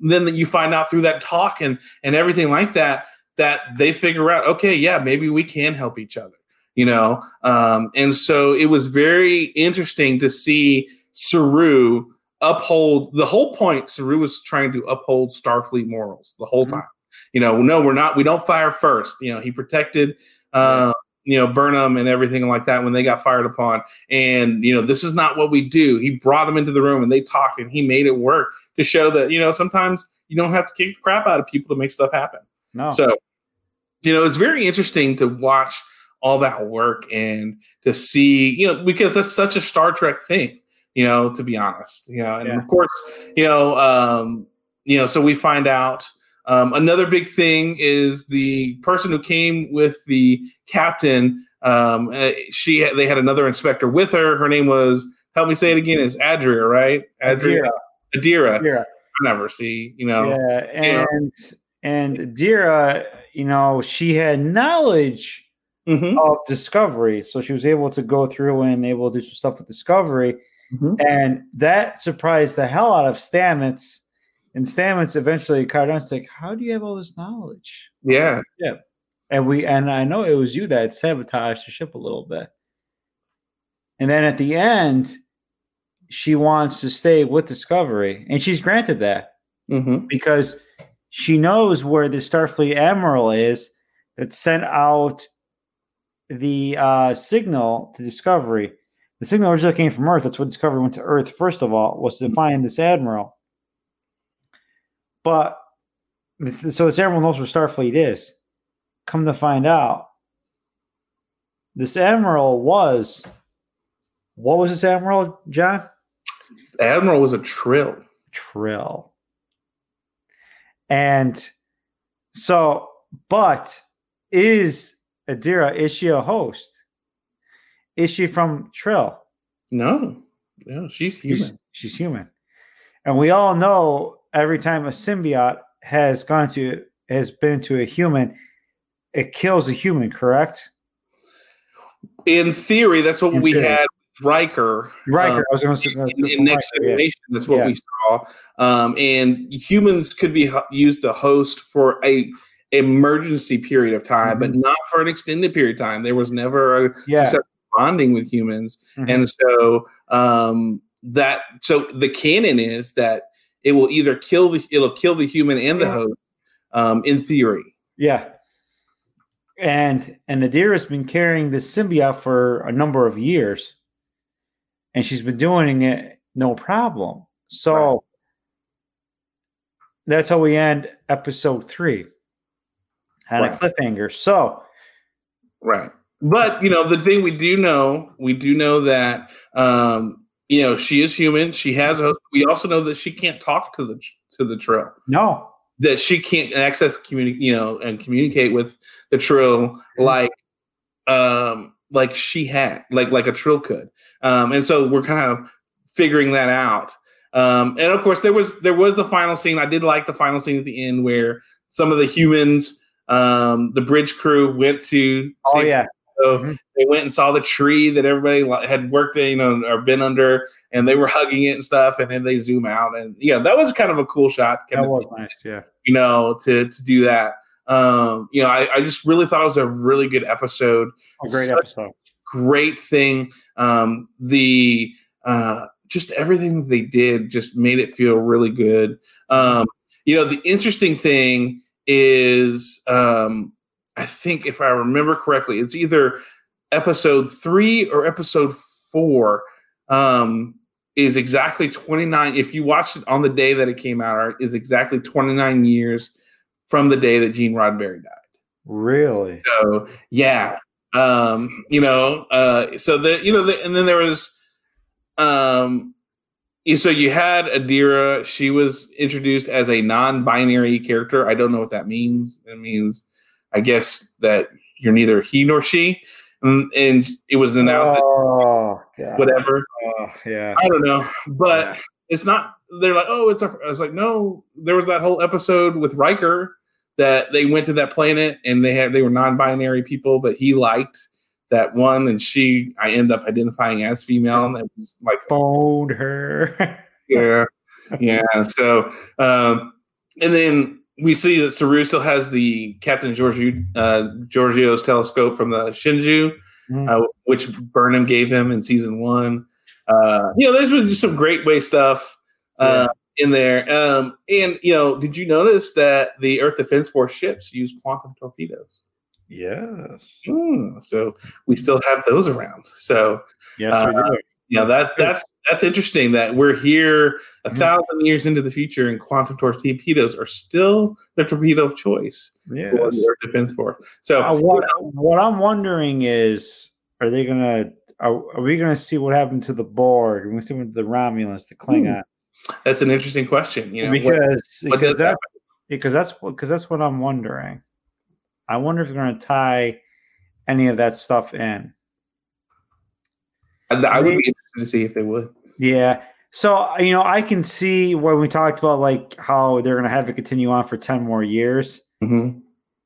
S4: then you find out through that talk and and everything like that that they figure out, okay, yeah, maybe we can help each other, you know. Um, and so it was very interesting to see Saru uphold the whole point. Saru was trying to uphold Starfleet morals the whole
S3: Mhm.
S4: time. You know, no, we're not. We don't fire first. You know, he protected. Uh, you know Burnham and everything like that when they got fired upon, and you know this is not what we do. He brought them into the room and they talked and he made it work to show that you know sometimes you don't have to kick the crap out of people to make stuff happen.
S3: No.
S4: So, you know, it's very interesting to watch all that work and to see, you know, because that's such a Star Trek thing, you know, to be honest, you know, and
S3: Yeah.
S4: of course, you know, um, you know, so we find out um, another big thing is the person who came with the captain. Um, uh, she they had another inspector with her. Her name was help me say it again. Is Adria right?
S3: Adira.
S4: Adira.
S3: Yeah.
S4: I never see. You know.
S3: Yeah, and and Dira, you know, she had knowledge
S4: Mhm.
S3: of Discovery, so she was able to go through and able to do some stuff with Discovery,
S4: Mhm.
S3: and that surprised the hell out of Stamets. And Stamets eventually caught on. like, "How do you have all this knowledge?"
S4: Yeah. Yeah.
S3: And we and I know it was you that sabotaged the ship a little bit. And then at the end, she wants to stay with Discovery, and she's granted that
S4: hmm
S3: because she knows where the Starfleet admiral is that sent out the uh, signal to Discovery. The signal originally came from Earth. That's what Discovery went to Earth first of all was to find this admiral. But this, so this admiral knows where Starfleet is. Come to find out, this admiral was What was this admiral, John?
S4: Admiral was a trill.
S3: Trill. And so, but is Adira is she a host? Is she from Trill?
S4: No, no, she's
S3: She's,
S4: human.
S3: she's human. And we all know every time a symbiote has gone to has been to a human, it kills a human, correct?
S4: In theory, that's what
S3: In
S4: we
S3: theory.
S4: had Riker.
S3: Riker.
S4: um,
S3: I was going to say
S4: in, in Next Generation, that's what
S3: Yeah.
S4: we saw. Um, and humans could be ho- used to host for a emergency period of time, but not for an extended period of time. There was never a
S3: Yeah.
S4: bonding with humans,
S3: Mhm.
S4: and so um, that so the canon is that it will either kill the it'll kill the human and the
S3: Yeah.
S4: host. Um, in theory,
S3: Yeah. And and Nadira's been carrying this symbiote for a number of years. And she's been doing it no problem. So
S4: Right.
S3: that's how we end episode three. On
S4: Right.
S3: a cliffhanger. So
S4: Right. But you know, the thing we do know, we do know that um, you know, she is human. She has a host. We also know that she can't talk to the to the trill.
S3: no.
S4: That she can't access communi- you know, and communicate with the trill like um like she had, like like a trill could. Um, and so we're kind of figuring that out. Um, and of course there was there was the final scene. I did like the final scene at the end where some of the humans um the bridge crew went to
S3: Oh
S4: San
S3: yeah.
S4: so
S3: Mhm.
S4: they went and saw the tree that everybody had worked, you know, or been under, and they were hugging it and stuff. And then they zoom out, and yeah, that was kind of a cool shot.
S3: That was nice. Yeah.
S4: you know, to to do that. Um, you know, I, I just really thought it was a really good episode.
S3: A great
S4: Such-
S3: episode.
S4: Great thing. Um, the uh, just everything they did just made it feel really good. Um, you know, the interesting thing is, um, I think if I remember correctly, it's either episode three or episode four. Um, is exactly 29 if you watched it on the day that it came out is exactly 29 years from the day that gene roddenberry died
S3: Really?
S4: so yeah, um, you know, uh, so the you know, the, and then there was, um, so you had Adira. She was introduced as a non-binary character. I don't know what that means. It means, I guess that you're neither he nor she, and, and it was announced that
S3: Oh god.
S4: whatever.
S3: Oh, yeah.
S4: I don't know, but
S3: Yeah.
S4: it's not. They're like, oh, it's. A, I was like, no. There was that whole episode with Riker that they went to that planet and they had they were non-binary people, but he liked that one, and she. I end up identifying as female, and that was like,
S3: Boned her. <laughs>
S4: yeah, yeah. So, um, and then we see that Saru still has the Captain Georgiou, uh, Georgiou's telescope from the Shenzhou
S3: Mhm.
S4: uh, which Burnham gave him in season one. Uh, you know, there's been just some great way stuff uh, in there. Um, and you know, did you notice that the Earth Defense Force ships use quantum torpedoes?
S3: yes.
S4: Hmm, so we still have those around. So
S3: Yes, we
S4: Uh, know that that's that's interesting that we're here a
S3: Mhm.
S4: thousand years into the future and quantum torpedoes are still the torpedo of choice for the Earth Defense Force. So
S3: Uh, what, what I'm wondering is, are they gonna? Are, are we gonna see what happened to the Borg? We're gonna see what the Romulans, the Klingon,
S4: that's an interesting question. You know,
S3: because
S4: what
S3: because
S4: does
S3: that because that's because that's what I'm wondering. I wonder if they're gonna tie any of that stuff in.
S4: I, I would be interested to see if they would.
S3: Yeah. So you know, I can see when we talked about like how they're gonna have to continue on for ten more years.
S4: Mhm.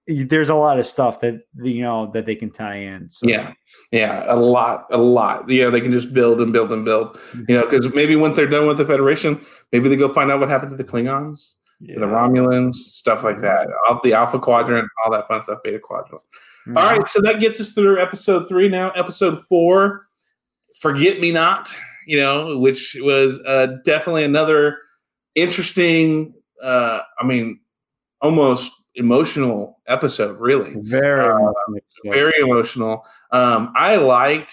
S3: There's a lot of stuff that you know that they can tie in. So
S4: Yeah, yeah, a lot, a lot. Yeah, they can just build and build and build. You know, because maybe once they're done with the Federation, maybe they go find out what happened to the Klingons,
S3: yeah.
S4: the Romulans, stuff like that. All the Alpha Quadrant, all that fun stuff, Beta Quadrant.
S3: Mhm.
S4: All right, so that gets us through episode three. Now, episode four, "Forget Me Not," you know, which was uh, definitely another interesting. Uh, I mean, almost emotional episode, really.
S3: Very,
S4: Uh, very emotional. Um, I liked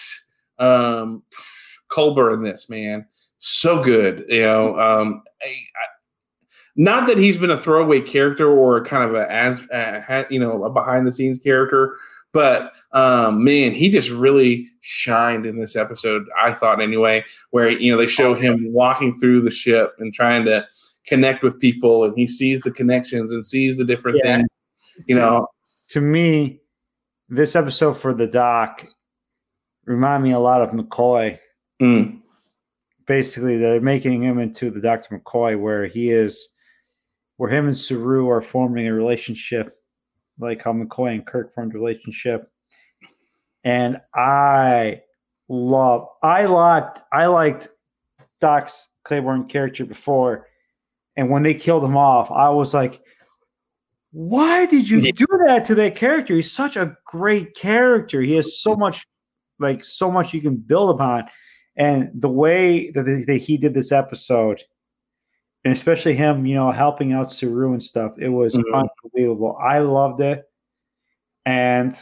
S4: um, Culber in this man, so good. You know, um, I, I, not that he's been a throwaway character or kind of a as ha- you know a behind the scenes character, But um, man, he just really shined in this episode. I thought anyway, where you know they show him walking through the ship and trying to connect with people, and he sees the connections and sees the different
S3: Yeah.
S4: things. You know,
S3: to me, this episode for the doc remind me a lot of McCoy.
S4: Mm,
S3: Basically, they're making him into the Dr. McCoy, where he is, where him and Saru are forming a relationship, like how McCoy and Kirk formed a relationship. And I love, I liked, I liked Doc's Claiborne character before, and when they killed him off, I was like, why did you do that to that character? He's such a great character. He has so much, like, so much you can build upon. And the way that, they- that he did this episode, and especially him, you know, helping out Saru and stuff, it was
S4: Mhm.
S3: unbelievable. I loved it. And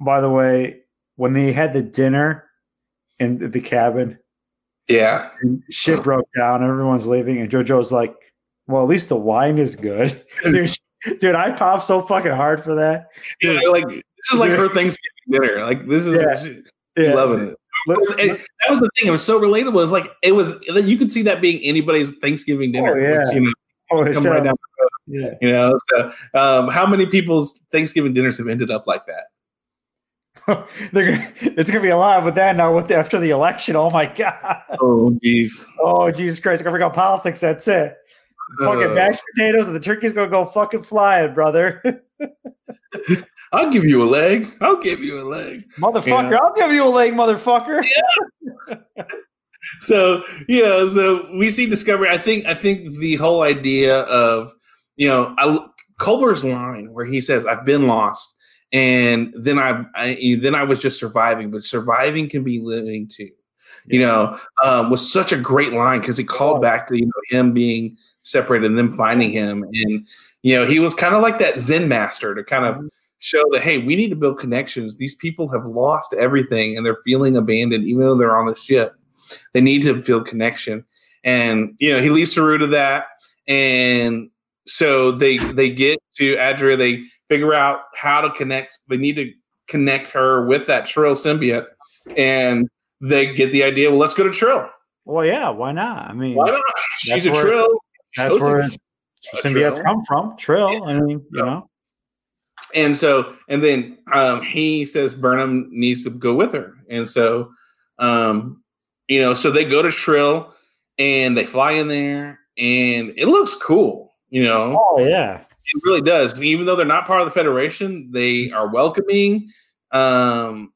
S3: by the way, when they had the dinner in the cabin,
S4: yeah,
S3: and shit broke down, everyone's leaving, and JoJo's like, "Well, at least the wine is good." <laughs> dude, <laughs> dude, I popped so fucking hard for that.
S4: yeah, like this is like her Thanksgiving dinner. Like this is
S3: Yeah.
S4: she-
S3: Yeah,
S4: loving it.
S3: Let-
S4: It was- it- that was the thing. It was so relatable. It's like it was. You could see that being anybody's Thanksgiving dinner.
S3: Oh, yeah.
S4: which, you know,
S3: oh,
S4: come right down.
S3: Yeah.
S4: You know, so um, how many people's Thanksgiving dinners have ended up like that? <laughs>
S3: They're gonna, it's gonna be a lot with that now. With the, after the election, oh my god,
S4: Oh, geez.
S3: oh Jesus Christ, gonna bring politics. That's it. Fucking
S4: Uh.
S3: mashed potatoes and the turkey's gonna go fucking flying, brother. <laughs>
S4: I'll give you a leg. I'll give you a leg.
S3: motherfucker,
S4: Yeah.
S3: I'll give you a leg, motherfucker. Yeah.
S4: So you know, so we see Discovery. I think. I think the whole idea of you know I, Culber's line where he says, "I've been lost." And then I, I, then I was just surviving, but surviving can be living too. You know, um, was such a great line because he called back to you know him being separated and them finding him, and you know he was kind of like that Zen master to kind of show that hey, we need to build connections. These people have lost everything and they're feeling abandoned, even though they're on the ship. They need to feel connection, and you know he leaves Saru to that, and so they they get to Adria. They figure out how to connect. They need to connect her with that Trill symbiote, and they get the idea. Well, let's go to Trill.
S3: Well, yeah, why not? I mean,
S4: Why not? She's a
S3: where-
S4: Trill. She's
S3: that's
S4: supposed to
S3: where symbiotes
S4: Trill.
S3: come from. Trill. I mean, you
S4: Yeah.
S3: know.
S4: And so, and then um, he says Burnham needs to go with her. And so, um, you know, so they go to Trill and they fly in there and it looks cool, you know,
S3: Oh yeah.
S4: it really does. Even though they're not part of the Federation, they are welcoming um,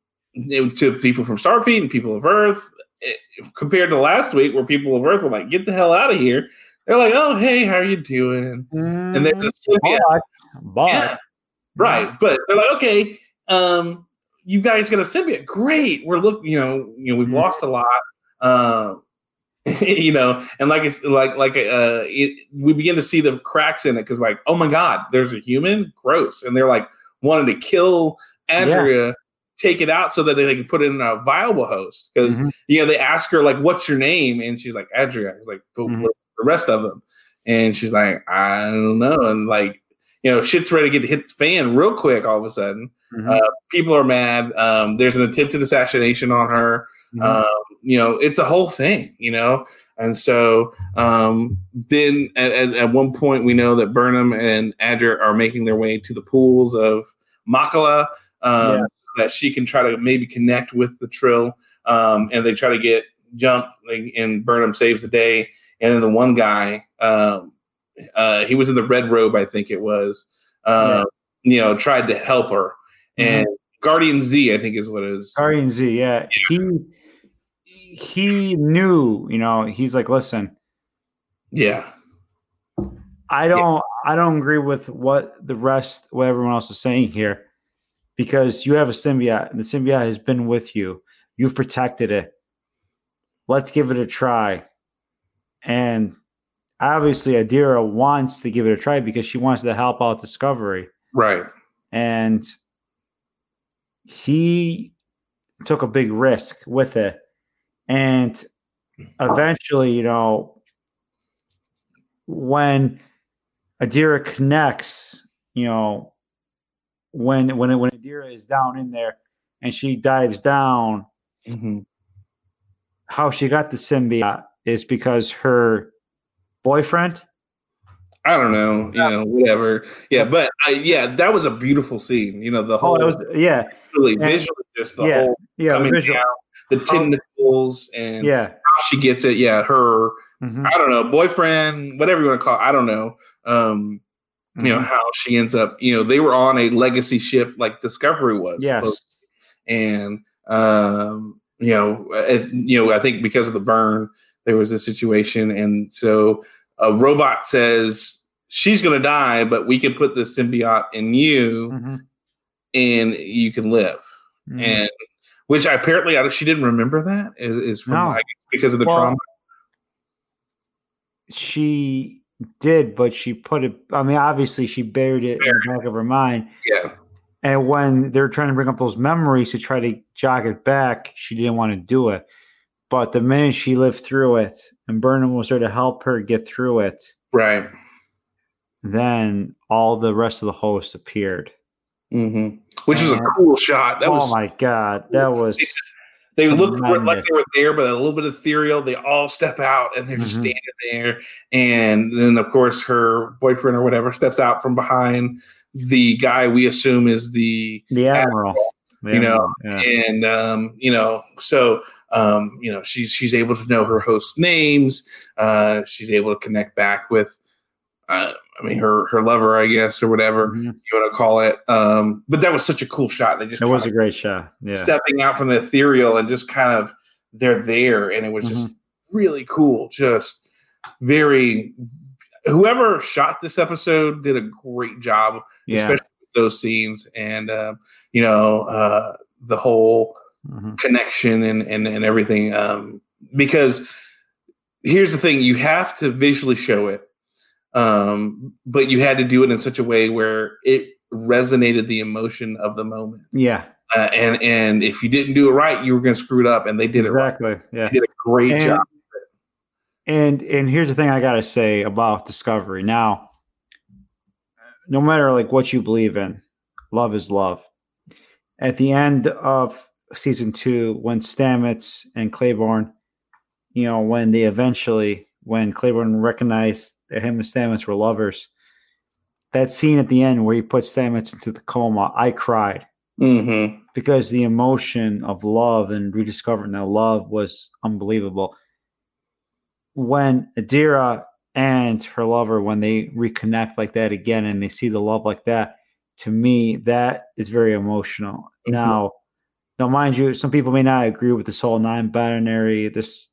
S4: to people from Starfleet and people of Earth. It- compared to last week, where people of Earth were like, "Get the hell out of here," they're like, "Oh, hey, how are you doing?" And they're just yeah,
S3: But, but
S4: yeah. Right. But they're like, okay, um, you guys got a symbiote. Great. We're looking, you know, you know, we've
S3: Mhm.
S4: lost a lot. Uh, <laughs> you know, and like it's like like uh it, we begin to see the cracks in it because like, oh my god, there's a human, gross. And they're like wanting to kill Andrea, take it out so that they can put it in a viable host. Because
S3: Mhm.
S4: you know, they ask her like, what's your name? And she's like, Adria. He's like, but
S3: Mhm.
S4: what the rest of them? And she's like, I don't know. And like, you know, shit's ready to get hit the fan real quick all of a sudden.
S3: Mhm.
S4: Uh, people are mad. Um, there's an attempted assassination on her.
S3: Mhm.
S4: Um, you know, it's a whole thing, you know? And so um, then at, at, at one point, we know that Burnham and Adria are making their way to the pools of Mak'ala um,
S3: Yeah.
S4: that she can try to maybe connect with the Trill. Um, and they try to get jumped, and Burnham saves the day. And then the one guy, um, uh, he was in the red robe, I think it was, uh, you know, tried to help her. And Guardian Xi, I think is what it is.
S3: Guardian Xi, yeah. He he knew, you know, he's like, listen,
S4: Yeah.
S3: I don't I don't agree with what the rest what everyone else is saying here because you have a symbiote and the symbiote has been with you. You've protected it. Let's give it a try. And obviously Adira wants to give it a try because she wants to help out Discovery.
S4: Right.
S3: And he took a big risk with it. And eventually, you know, when Adira connects, you know, when when when Adira is down in there and she dives down,
S4: Mhm.
S3: how she got the symbiote is because her boyfriend.
S4: I don't know, you know, whatever. Yeah, but I, yeah, that was a beautiful scene. You know, the
S3: Oh,
S4: whole
S3: it was yeah,
S4: really
S3: and-
S4: visually, just the
S3: yeah,
S4: whole
S3: yeah,
S4: coming
S3: visual,
S4: down, the tentacles, and
S3: yeah.
S4: how she gets it. Yeah, her
S3: mhm,
S4: I don't know, boyfriend, whatever you want to call it. I don't know. Um, you know
S3: mhm.
S4: how she ends up. You know, they were on a legacy ship like Discovery was.
S3: Yes.
S4: and um, you know, it, you know, I think because of the burn, there was a situation, and so a robot says she's going to die, but we can put the symbiote in you,
S3: Mhm,
S4: and you can live.
S3: mhm.
S4: And which I apparently I, she didn't remember that is, is from
S3: No.
S4: I guess because of the
S3: Well,
S4: trauma.
S3: she did, but she put it. I mean, obviously, she buried it in the back of her mind.
S4: Yeah.
S3: And when they're trying to bring up those memories to try to jog it back, she didn't want to do it. But the minute she lived through it and Burnham was there to help her get through it,
S4: Right.
S3: then all the rest of the hosts appeared.
S4: Hmm Which was a cool shot. That
S3: oh
S4: was
S3: my god, that <laughs> was
S4: They, just- they looked like they were there, but a little bit ethereal. They all step out and they're just
S3: Mhm.
S4: standing there. And then, of course, her boyfriend or whatever steps out from behind the guy we assume is the
S3: the admiral. The
S4: you know,
S3: Admiral, yeah.
S4: and um, you know, so um, you know, she's she's able to know her host names. Uh, she's able to connect back with, uh, I mean, her her lover, I guess, or whatever
S3: Mhm.
S4: you want to call it. Um, but that was such a cool shot. They just
S3: It was a great shot. Yeah.
S4: stepping out from the ethereal and just kind of they're there, and it was
S3: Mm-hmm.
S4: just really cool. Just very. Whoever shot this episode did a great job
S3: yeah.
S4: especially with those scenes and uh, you know uh, the whole
S3: Mhm.
S4: connection and and, and everything um, because here's the thing you have to visually show it um, but you had to do it in such a way where it resonated the emotion of the moment
S3: Yeah.
S4: uh, and and if you didn't do it right you were going to screw it up and they did it right
S3: Exactly. Yeah.
S4: they did a great
S3: And-
S4: job
S3: And and here's the thing I gotta say about Discovery. Now, no matter like what you believe in, love is love. At the end of season two, when Stamets and Claiborne, you know, when they eventually, when Claiborne recognized him and Stamets were lovers, that scene at the end where he put Stamets into the coma, I cried
S4: hmm
S3: because the emotion of love and rediscovering that love was unbelievable. When Adira and her lover, when they reconnect like that again and they see the love like that, to me, that is very emotional.
S4: Mhm.
S3: Now, now, mind you, some people may not agree with this whole non-binary, this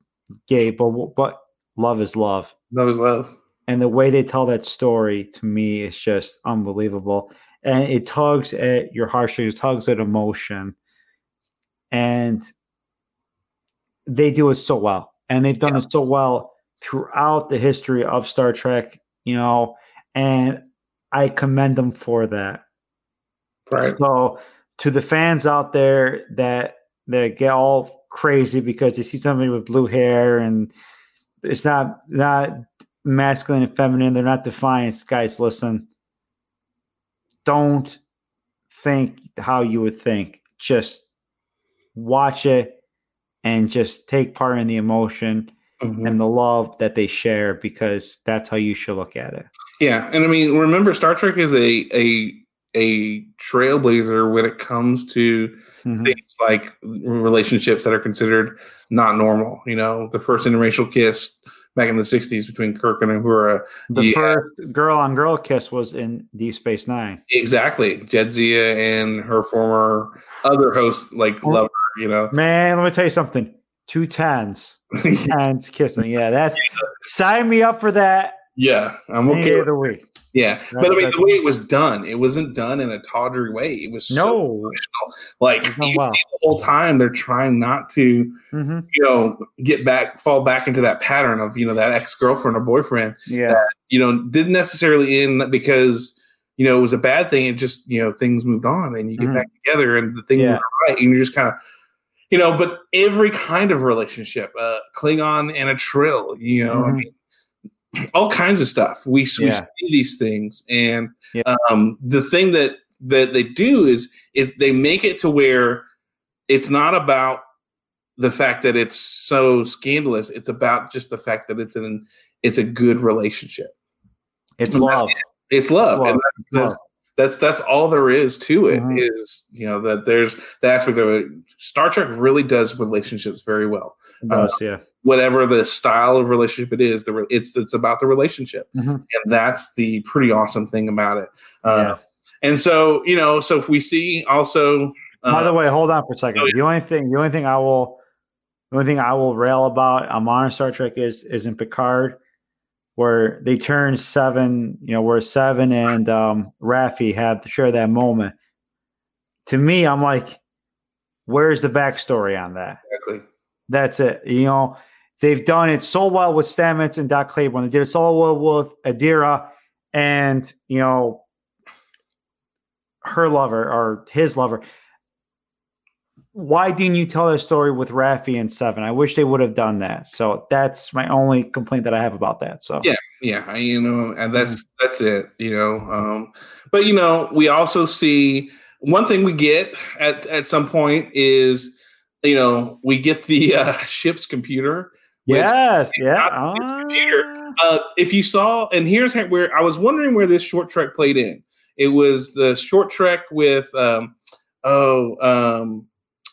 S3: gay, but but love is love
S4: Love is love
S3: and the way they tell that story to me is just unbelievable. And it tugs at your heartstrings tugs at emotion. And they do it so well. And they've done it so well throughout the history of star trek you know and i commend them for that.
S4: Right.
S3: So to the fans out there that that get all crazy because they see somebody with blue hair and it's not not masculine and feminine, they're not defined. Guys, listen. Don't think how you would think. Just watch it and just take part in the emotion
S4: Mhm.
S3: and the love that they share because that's how you should look at it.
S4: Yeah, and I mean, remember, Star Trek is a a a trailblazer when it comes to
S3: Mhm.
S4: things like relationships that are considered not normal. You know, the first interracial kiss back in the '60s between Kirk and Uhura.
S3: The
S4: Yeah.
S3: first girl on girl kiss was in Deep Space Nine.
S4: Exactly, Jadzia and her former other host, like
S3: Oh.
S4: lover. You know,
S3: Man, let me tell you something. Two tens. <laughs> Tens kissing. Yeah, that's sign me up for that
S4: yeah, I'm
S3: any
S4: okay.
S3: day of the week.
S4: Yeah, but I mean, the way it was done, it wasn't done in a tawdry way. It was so
S3: No.
S4: emotional. Like
S3: It's done
S4: you
S3: well.
S4: see the whole time, they're trying not to,
S3: hmm
S4: you know, get back, fall back into that pattern of you know that ex girlfriend or boyfriend.
S3: Yeah.
S4: You know, didn't necessarily end because you know it was a bad thing. It just you know things moved on and you get
S3: Mhm.
S4: back together and the thing
S3: Yeah.
S4: right, and you're just kind of. You know, but every kind of relationship, uh, Klingon and a Trill, you know, I
S3: Mhm.
S4: mean, <clears throat> all kinds of stuff. We, we see these things, and
S3: Yeah.
S4: um, the thing that that they do is it they make it to where it's not about the fact that it's so scandalous. It's about just the fact that it's an it's a good relationship.
S3: It's
S4: And
S3: love.
S4: It's love,
S3: It's love.
S4: and that's, that's that's that's all there is to it. Is
S3: Mhm.
S4: you know that there's the aspect of it. Star Trek really does relationships very well.
S3: It does, yeah.
S4: Whatever the style of relationship it is, the re- it's it's about the relationship,
S3: Mhm.
S4: and that's the pretty awesome thing about it. Uh,
S3: Yeah.
S4: And so you know, so if we see also, uh,
S3: By the way, hold on for a second.
S4: oh, yeah.
S3: The only thing, the only thing I will, the only thing I will rail about on modern Star Trek is is in Picard, where they turn seven. You know, where seven and um, Raffi had to share that moment. To me, I'm like, where's the backstory on that?
S4: exactly.
S3: That's it. You know, they've done it so well with Stamets and Doc Claiborne. They did it so well with Adira and, you know, her lover or his lover. Why didn't you tell that story with Raffi and Seven? I wish they would have done that. So that's my only complaint that I have about that. So
S4: Yeah. yeah you know and that's that's it you know um but you know we also see one thing we get at at some point is you know we get the uh <laughs> ship's computer
S3: yes, yeah.
S4: computer.
S3: Ah.
S4: uh if you saw and here's where i was wondering where this short trek played in it was the short trek with um oh um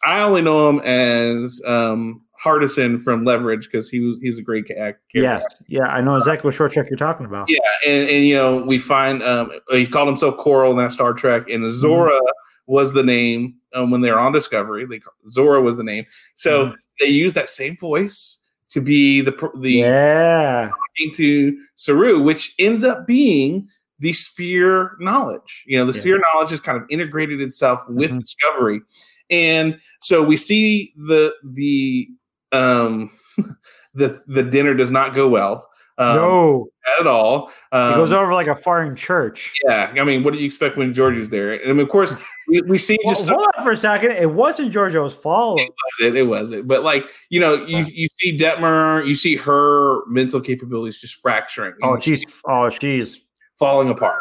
S4: i only know him as um hardison from leverage because he was he's a great character
S3: Yes, yeah. I know exactly what short trek you're talking about.
S4: yeah, and, and you know, we find um, he called himself Coral in that Star Trek, and Zora was the name um, when they were on Discovery. They call, Zora was the name, so
S3: Mhm.
S4: they used that same voice to be the the
S3: Yeah.
S4: to Saru, which ends up being the sphere knowledge. You know, the
S3: Yeah.
S4: sphere knowledge has kind of integrated itself with
S3: Mhm.
S4: Discovery, and so we see the the um <laughs> the the dinner does not go well. Um,
S3: no,
S4: at all. Um,
S3: it goes over like a foreign church.
S4: yeah, I mean, what do you expect when George is there? And I mean, of course, we, we see
S3: Well,
S4: just
S3: hold on for a second. It wasn't Georgiou's fault.
S4: it was it, it was it, but like you know, you you see Detmer, you see her mental capabilities just fracturing.
S3: Oh,
S4: know,
S3: she's oh, she's
S4: falling apart.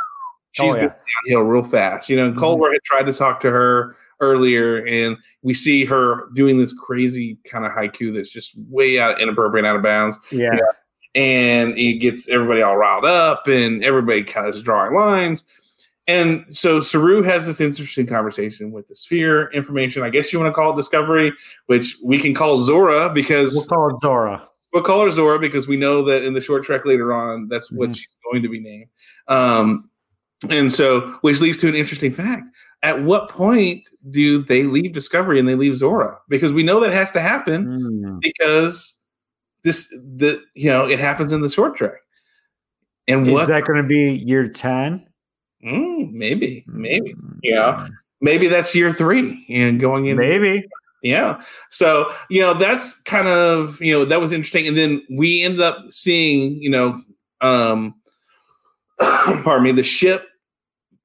S4: She's
S3: oh yeah.
S4: downhill real fast. You know, and
S3: Mhm.
S4: Had tried to talk to her earlier, and we see her doing this crazy kind of haiku that's just way out inappropriate, out of bounds.
S3: Yeah.
S4: and it gets everybody all riled up and everybody kind of is drawing lines. And so Saru has this interesting conversation with the sphere information. I guess you want to call it discovery, which we can call Zora because
S3: We'll call it Zora.
S4: we'll call her Zora because we know that in the short trek later on, that's what
S3: Mhm.
S4: she's going to be named. Um, and so, which leads to an interesting fact. At what point do they leave Discovery and they leave Zora? Because we know that has to happen
S3: Mm.
S4: because this the you know it happens in the short trek. And
S3: Is that going to be year 10?
S4: Mm, maybe maybe yeah maybe that's year three and going in
S3: Maybe.
S4: yeah so you know that's kind of you know that was interesting and then we ended up seeing you know um <coughs> pardon me the ship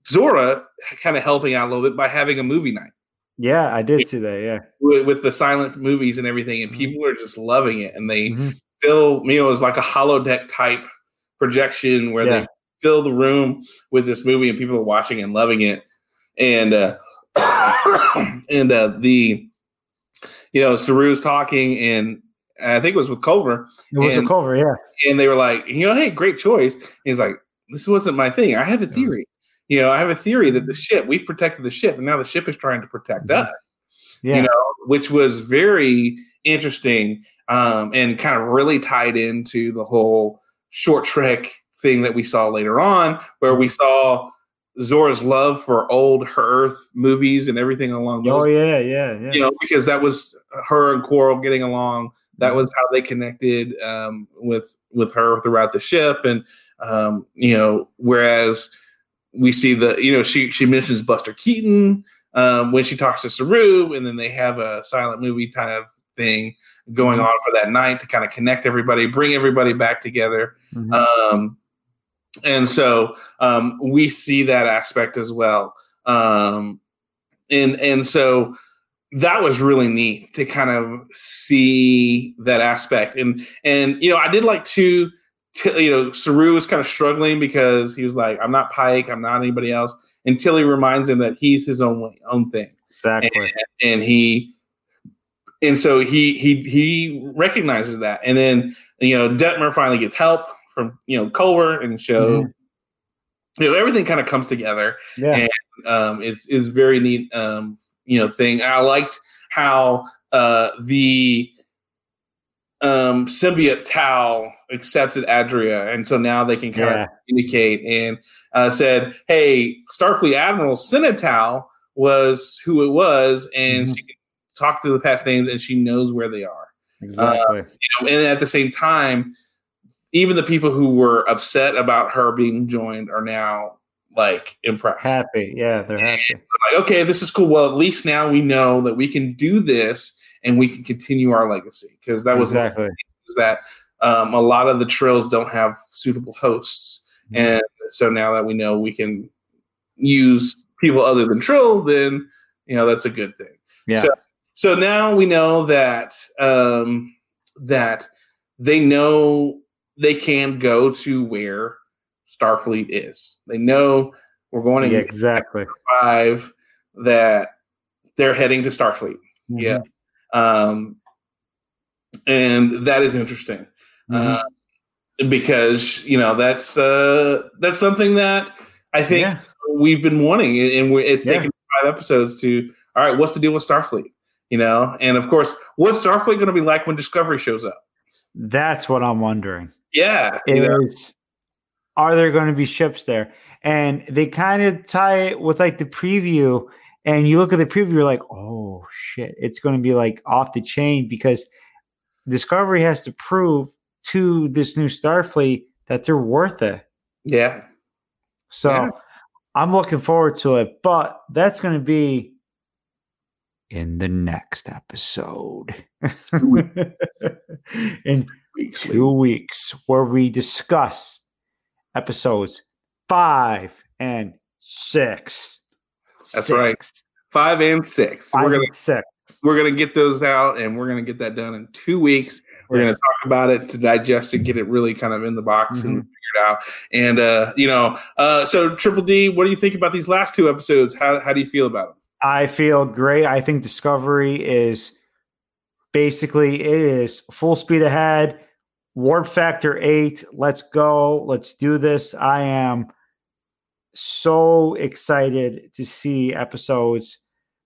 S4: Zora kind of helping out a little bit by having a movie night
S3: Yeah, I did see that. Yeah.
S4: with, with the silent movies and everything
S3: Mm-hmm.
S4: and people are just loving it and they
S3: Mhm.
S4: fill you know it was like a holodeck type projection where
S3: Yeah.
S4: they fill the room with this movie and people are watching and loving it and uh <coughs> and uh the you know Saru's talking and I think it was with Culber
S3: It was
S4: And-
S3: a cover. Yeah.
S4: and they were like you know hey great choice and he's like this wasn't my thing I have a theory you know I have a theory that the ship we've protected the ship and now the ship is trying to protect
S3: Mhm.
S4: us
S3: Yeah.
S4: you know, which was very interesting um, and kind of really tied into the whole short trek thing that we saw later on, where we saw Zora's love for old Earth movies and everything along those.
S3: oh, yeah. Yeah. Yeah.
S4: You know, because that was her and Coral getting along. That was how they connected um, with with her throughout the ship, and um, you know, whereas we see the you know she she mentions Buster Keaton um, when she talks to Saru, and then they have a silent movie kind of thing going on for that night to kind of connect everybody, bring everybody back together.
S3: Mhm.
S4: Um, and so um, we see that aspect as well. Um, and and so that was really neat to kind of see that aspect. And and you know, I did like to T- you know, Saru is kind of struggling because he was like, "I'm not Pike. I'm not anybody else." Until he reminds him that he's his own way, own thing,
S3: Exactly.
S4: and, and he, and so he he he recognizes that, and then you know, Detmer finally gets help from you know Culber, and so
S3: Mhm.
S4: you know everything kind of comes together
S3: Yeah.
S4: um, is is very neat. Um, you know, thing. I liked how uh, the um, symbiote Tal accepted Adira, and so now they can kind
S3: Yeah.
S4: of communicate and uh, said, "Hey, Starfleet Admiral Tal was who it was, and
S3: Mhm.
S4: she can talk to the past names, and she knows where they are."
S3: Exactly.
S4: You know, and at the same time, even the people who were upset about her being joined are now like impressed
S3: happy. Yeah, they're happy.
S4: like, okay, this is cool. Well, at least now we know that we can do this and we can continue our legacy because that was
S3: exactly.
S4: is that um, a lot of the trills don't have suitable hosts,
S3: Mm-hmm.
S4: and so now that we know we can use people other than trill, then you know that's a good thing.
S3: Yeah.
S4: So, so now we know that um, that they know they can go to where Starfleet is. They know we're going to
S3: Yeah, exactly.
S4: five that they're heading to Starfleet. Yeah. Um, and that is interesting
S3: Mhm.
S4: uh, because you know that's uh, that's something that I think
S3: Yeah.
S4: we've been wanting, and it's
S3: Yeah.
S4: taken five episodes to. All right, what's the deal with Starfleet? You know, and of course, what's Starfleet going to be like when Discovery shows up?
S3: That's what I'm wondering.
S4: Yeah, know,
S3: Is are there going to be ships there? And they kind of tie it with like the preview, and you look at the preview, you're like, oh shit, it's going to be like off the chain because Discovery has to prove to this new Starfleet that they're worth it.
S4: yeah,
S3: So
S4: Yeah.
S3: I'm looking forward to it, but that's going to be in the next episode. <laughs> in two weeks, where we discuss episodes five and six.
S4: That's right. five and six.
S3: Five
S4: we're gonna
S3: and six.
S4: we're gonna get those out, and we're gonna get that done in two weeks. We're going to talk about it to digest it, get it really kind of in the box and
S3: Mhm.
S4: figure it out. And uh, you know, uh, so Triple D, what do you think about these last two episodes? How how do you feel about them?
S3: I feel great. I think Discovery is basically it is full speed ahead. Warp factor eight. Let's go. Let's do this. I am so excited to see episodes.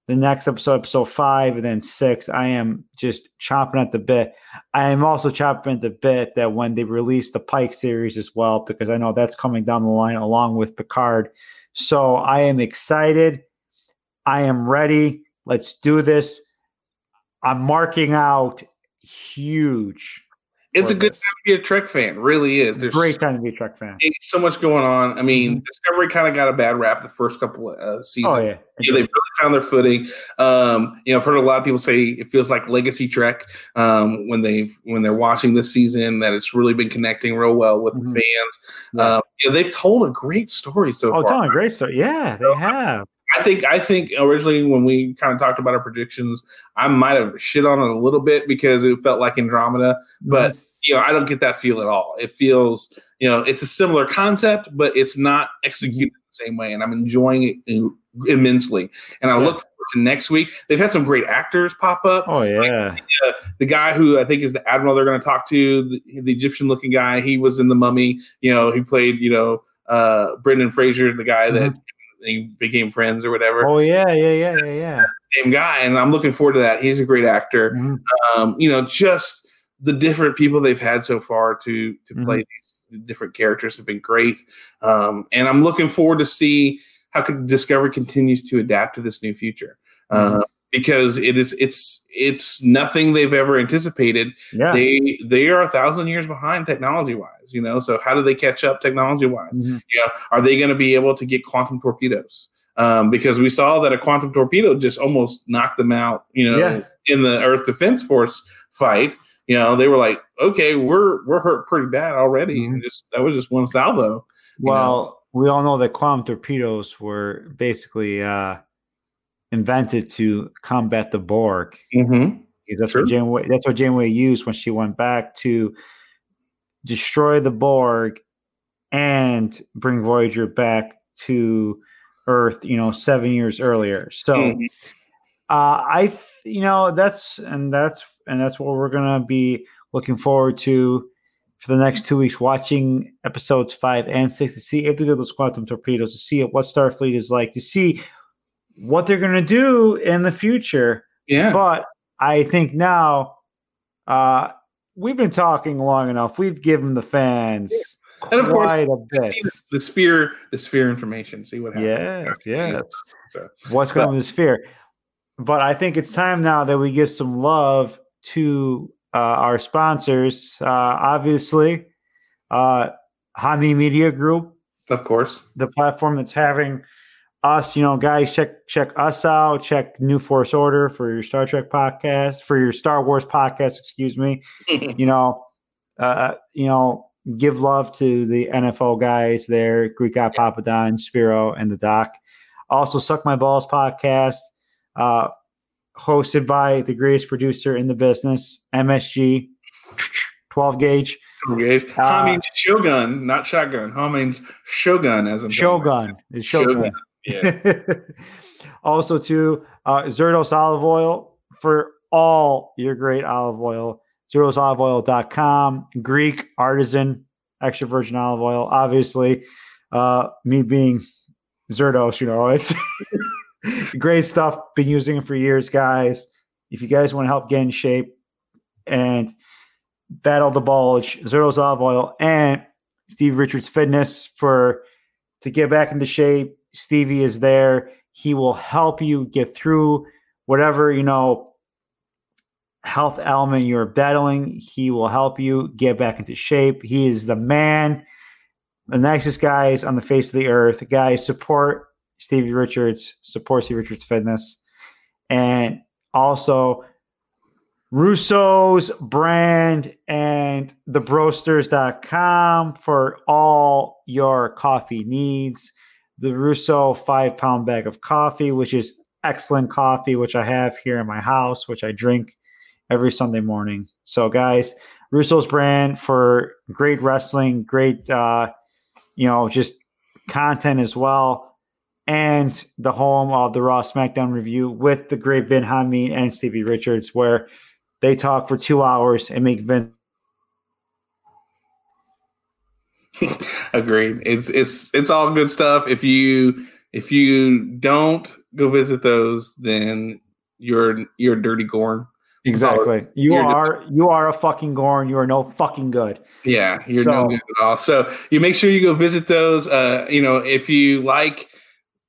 S3: The next episode, episode five, and then six. I am just chopping at the bit. I am also chopping at the bit that when they release the Pike series as well, because I know that's coming down the line along with Picard. So I am excited. I am ready. Let's do this. I'm marking out huge.
S4: It's a good
S3: this.
S4: time to be a Trek fan. Really is. There's a
S3: Great time to be a Trek fan.
S4: so much going on. I mean,
S3: Mhm.
S4: Discovery kind of got a bad rap the first couple of uh, seasons.
S3: Oh yeah,
S4: Yeah, they really found their footing. Um, you know, I've heard a lot of people say it feels like legacy Trek um, when they when they're watching this season. That it's really been connecting real well with
S3: Mhm.
S4: the fans.
S3: Yeah.
S4: Um, you know, they've told a great story so
S3: Oh,
S4: far.
S3: Oh, telling a great story. Yeah, they have.
S4: I think I think originally when we kind of talked about our predictions, I might have shit on it a little bit because it felt like Andromeda, but
S3: Mm-hmm.
S4: you know, I don't get that feel at all. It feels, you know, it's a similar concept, but it's not executed the same way, and I'm enjoying it immensely. And I
S3: Yeah.
S4: look forward to next week. They've had some great actors pop up.
S3: Oh yeah.
S4: The guy who I think is the admiral they're going to talk to, the, the Egyptian-looking guy, he was in the Mummy. You know, he played, you know, uh, Brendan Fraser, the guy that they became friends or whatever.
S3: Mm-hmm. Oh yeah, yeah, yeah, yeah, yeah.
S4: Same guy, and I'm looking forward to that. He's a great actor.
S3: Mhm.
S4: Um, you know, just the different people they've had so far to to
S3: Mm-hmm.
S4: play these different characters have been great. Um, and I'm looking forward to see how could Discovery continues to adapt to this new future.
S3: Mm-hmm.
S4: Uh, because it is it's it's nothing they've ever anticipated
S3: Yeah.
S4: they they are a thousand years behind technology wise you know so how do they catch up technology wise
S3: Mhm.
S4: you know are they going to be able to get quantum torpedoes um, because we saw that a quantum torpedo just almost knocked them out you know
S3: Yeah.
S4: in the earth defense force fight you know they were like okay we're we're hurt pretty bad already
S3: Mhm.
S4: and just that was just one salvo
S3: Well, we all know that quantum torpedoes were basically uh, invented to combat the Borg.
S4: mm-hmm.
S3: That's
S4: Sure.
S3: what Janeway. That's what Janeway used when she went back to destroy the Borg and bring Voyager back to Earth, you know, seven years earlier. So
S4: Mhm.
S3: uh, I, th- you know, that's and that's and that's what we're gonna be looking forward to for the next two weeks, watching episodes five and six to see if they do those quantum torpedoes, to see what Starfleet is like, to see what they're gonna do in the future.
S4: Yeah.
S3: But I think now, uh, we've been talking long enough. We've given the fans
S4: And of course,
S3: quite a bit.
S4: See the, the sphere, the sphere information. See what happens.
S3: Yes, <laughs> yes.
S4: So,
S3: what's going on with the sphere. But I think it's time now that we give some love to uh, our sponsors. Uh, obviously, uh, Hami Media Group,
S4: of course.
S3: the platform that's having us, you know, guys, check check us out. Check New Force Order for your Star Trek podcast, for your Star Wars podcast. Excuse me. <laughs> you know, uh, you know, give love to the NFO guys there, Greek Guy Papadon, Spiro, and the Doc. Also, Suck My Balls podcast, uh, hosted by the greatest producer in the business, MSG, 12 gauge,
S4: Okay.
S3: Uh,
S4: means Shogun, not shotgun. Means Shogun as in
S3: Shogun. It's Shogun.
S4: Yeah. <laughs>
S3: also, to uh, Zerdos olive oil for all your great olive oil. ZerdosOliveOil.com. Greek artisan extra virgin olive oil. Obviously, uh, me being Zerdos, you know, it's <laughs> great stuff. Been using it for years, guys. If you guys want to help get in shape and battle the bulge, Zerdos olive oil and Steve Richards Fitness for to get back into shape. Stevie is there. He will help you get through whatever, you know, health element you're battling. He will help you get back into shape. He is the man, the nicest guys on the face of the earth. Guys, support Stevie Richards, support Stevie Richards Fitness. And also Russo's brand and thebrosters.com for all your coffee needs. The Russo five pound bag of coffee, which is excellent coffee, which I have here in my house, which I drink every Sunday morning. So, guys, Russo's brand for great wrestling, great, uh, you know, just content as well. And the home of the Raw SmackDown review with the great Ben Hamid and Stevie Richards, where they talk for two hours and make Vince. <laughs>
S4: Agreed. It's it's it's all good stuff. If you if you don't go visit those, then you're you're dirty Gorn.
S3: Exactly. You
S4: You're just-
S3: you are a fucking Gorn. You are no fucking good.
S4: Yeah, you're
S3: So-
S4: no good at all. So you make sure you go visit those. Uh, you know, if you like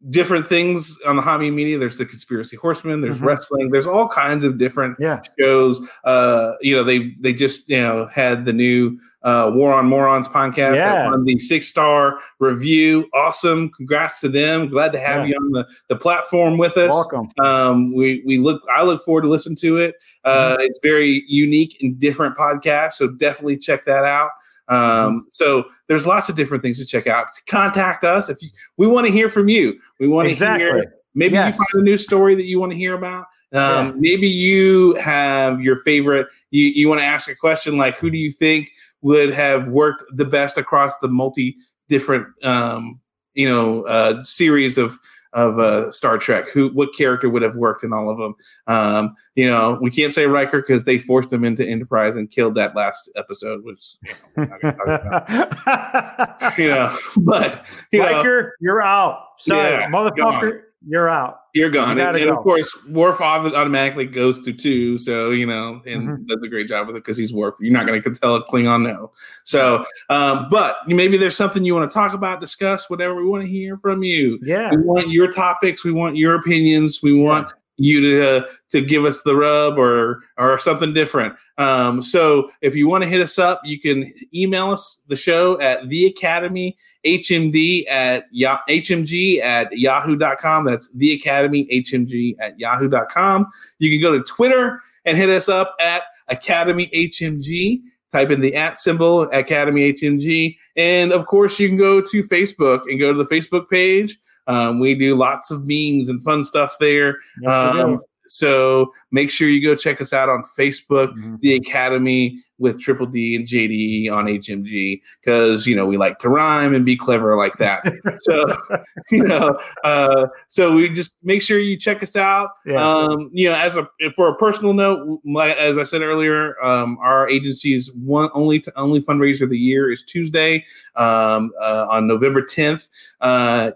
S4: different things on the hobby media, there's the conspiracy horseman, there's
S3: Mhm.
S4: wrestling, there's all kinds of different
S3: Yeah.
S4: shows. Uh, you know, they they just you know had the new uh, War on Morons podcast
S3: Yeah.
S4: that won the six star review. Awesome! Congrats to them. Glad to have
S3: Yeah.
S4: you on the the platform with us.
S3: Welcome.
S4: Um, we we look. I look forward to listen to it.
S3: Mm-hmm.
S4: Uh, It's very unique and different podcast, so definitely check that out. Um,
S3: Mm-hmm.
S4: so there's lots of different things to check out. Contact us if you. We want to hear from you. We want to
S3: Exactly.
S4: hear. Maybe
S3: Yes.
S4: you find a new story that you want to hear about. Um,
S3: Yeah.
S4: Maybe you have your favorite. You you want to ask a question like, who do you think would have worked the best across the multi different um, you know uh, series of of uh, Star Trek. Who, what character would have worked in all of them? Um, you know, we can't say Riker because they forced him into Enterprise and killed that last episode, which you know, we're not gonna talk about, <laughs> you know. <laughs> But you know,
S3: Riker, you're out. Sorry,
S4: Yeah,
S3: motherfucker, you're out.
S4: you're gone,
S3: you
S4: and, and
S3: go.
S4: of course, Worf auto- automatically goes to two. So you know, and
S3: Mhm.
S4: does a great job with it because he's Worf. You're not going to tell a Klingon no. So, um, but maybe there's something you want to talk about, discuss, whatever. We want to hear from you.
S3: Yeah.
S4: We want your topics. We want your opinions. We want you to uh, to give us the rub or or something different. Um, so if you want to hit us up, you can email us the show at the Academy HMD at HMG at yahoo.com. That's the Academy HMG at yahoo.com. You can go to Twitter and hit us up at Academy HMG. Type in the at symbol, Academy HMG. And of course, you can go to Facebook and go to the Facebook page. Um, we do lots of memes and fun stuff there. Um, so make sure you go check us out on Facebook,
S3: Mhm.
S4: the Academy with Triple D and JD on HMG, because you know we like to rhyme and be clever like that. <laughs> so <laughs> you know, uh, so we just make sure you check us out.
S3: Yeah.
S4: Um, you know, as a for a personal note, like, as I said earlier, um, our agency's one only to, only fundraiser of the year is Tuesday um, uh, on November 10th. Uh,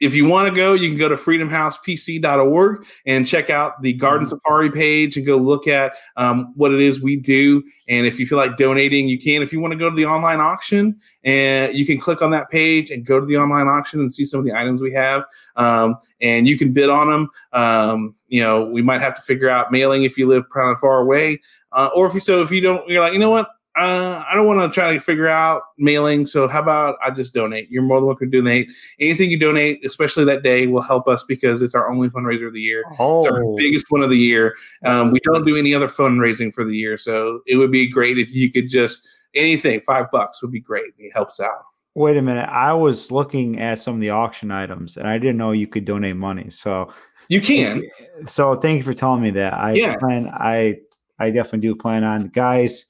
S4: if you want to go, you can go to freedomhousepc.org and check out the Garden Safari page and go look at um, what it is we do. And if you feel like donating, you can. If you want to go to the online auction, and you can click on that page and go to the online auction and see some of the items we have, um, and you can bid on them. Um, you know, we might have to figure out mailing if you live kind of far away, uh, or if you so if you don't, you're like, you know what, uh, I don't want to try to figure out mailing. So how about I just donate? You're more than welcome to donate. Anything you donate, especially that day, will help us because it's our only fundraiser of the year. It's our
S3: Oh,
S4: biggest one of the year. Um, we don't do any other fundraising for the year, so it would be great if you could just anything. Five bucks would be great. It helps out.
S3: wait a minute. I was looking at some of the auction items, and I didn't know you could donate money. So,
S4: You can.
S3: so thank you for telling me that. I
S4: Yeah.
S3: plan. I I definitely do plan on guys.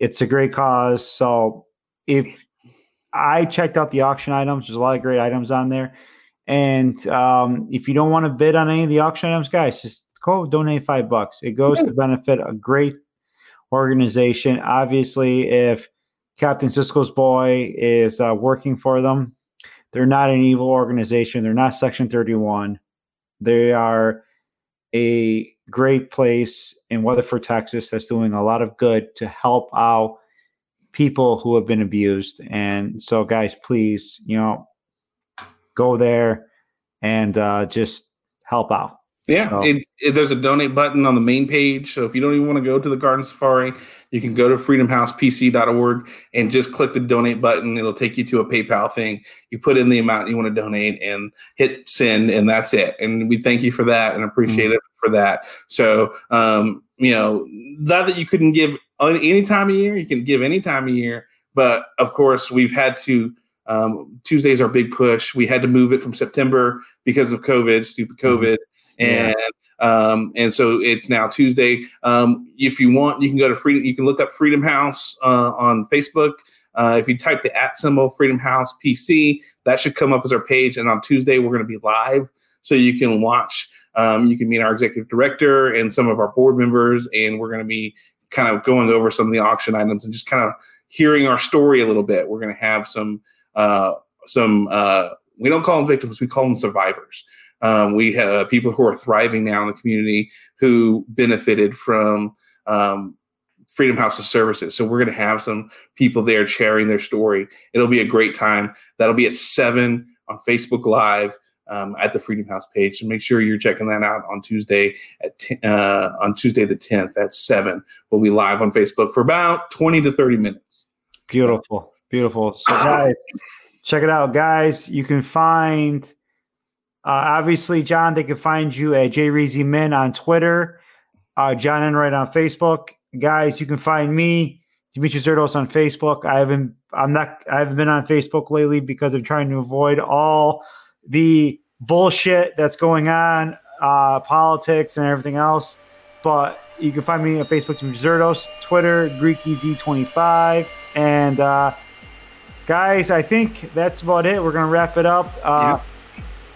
S3: It's a great cause. So if I checked out the auction items, there's a lot of great items on there. And um, if you don't want to bid on any of the auction items, guys, just go donate five bucks. It goes to benefit a great organization. Obviously, if Captain Sisko's boy is uh, working for them, they're not an evil organization. They're not Section 31. They are a great place in Weatherford, Texas, that's doing a lot of good to help out people who have been abused. And so, guys, please, you know, go there and uh, just help out.
S4: Yeah,
S3: So-
S4: it, it- there's a donate button on the main page. So if you don't even want to go to the Garden Safari, you can go to freedomhousepc.org and just click the donate button. It'll take you to a PayPal thing. You put in the amount you want to donate and hit send, and that's it. And we thank you for that and appreciate it for that. So, um, you know, not that you couldn't give any time of year, you can give any time of year, but of course, we've had to. Um, Tuesday's our big push. We had to move it from September because of COVID, stupid COVID and um, and so it's now Tuesday. Um, if you want, you can go to Freedom. You can look up Freedom House uh, on Facebook. Uh, if you type the at symbol Freedom House PC, that should come up as our page. And on Tuesday, we're going to be live, so you can watch. Um, you can meet our executive director and some of our board members, and we're going to be kind of going over some of the auction items and just kind of hearing our story a little bit. We're going to have some uh, some. Uh, we don't call them victims; we call them survivors. Um, we have people who are thriving now in the community who benefited from um, Freedom House's services. So we're going to have some people there sharing their story. It'll be a great time. That'll be at seven on Facebook Live um, at the Freedom House page. So make sure you're checking that out on Tuesday at t- uh, on Tuesday the 10th at seven. We'll be live on Facebook for about 20 to 30 minutes.
S3: Beautiful, beautiful. So, guys, check it out, guys. You can find, uh, obviously, John. They can find you at JReezy Min on Twitter, uh, John Enright on Facebook. Guys, you can find me, Demetrius Zerdos on Facebook. I haven't, I'm not, I haven't been on Facebook lately because I'm trying to avoid all the bullshit that's going on, uh, politics and everything else. But you can find me on Facebook, Demetrius Zerdos, Twitter, GreekEZ25. And uh, guys, I think that's about it. We're gonna wrap it up. Uh,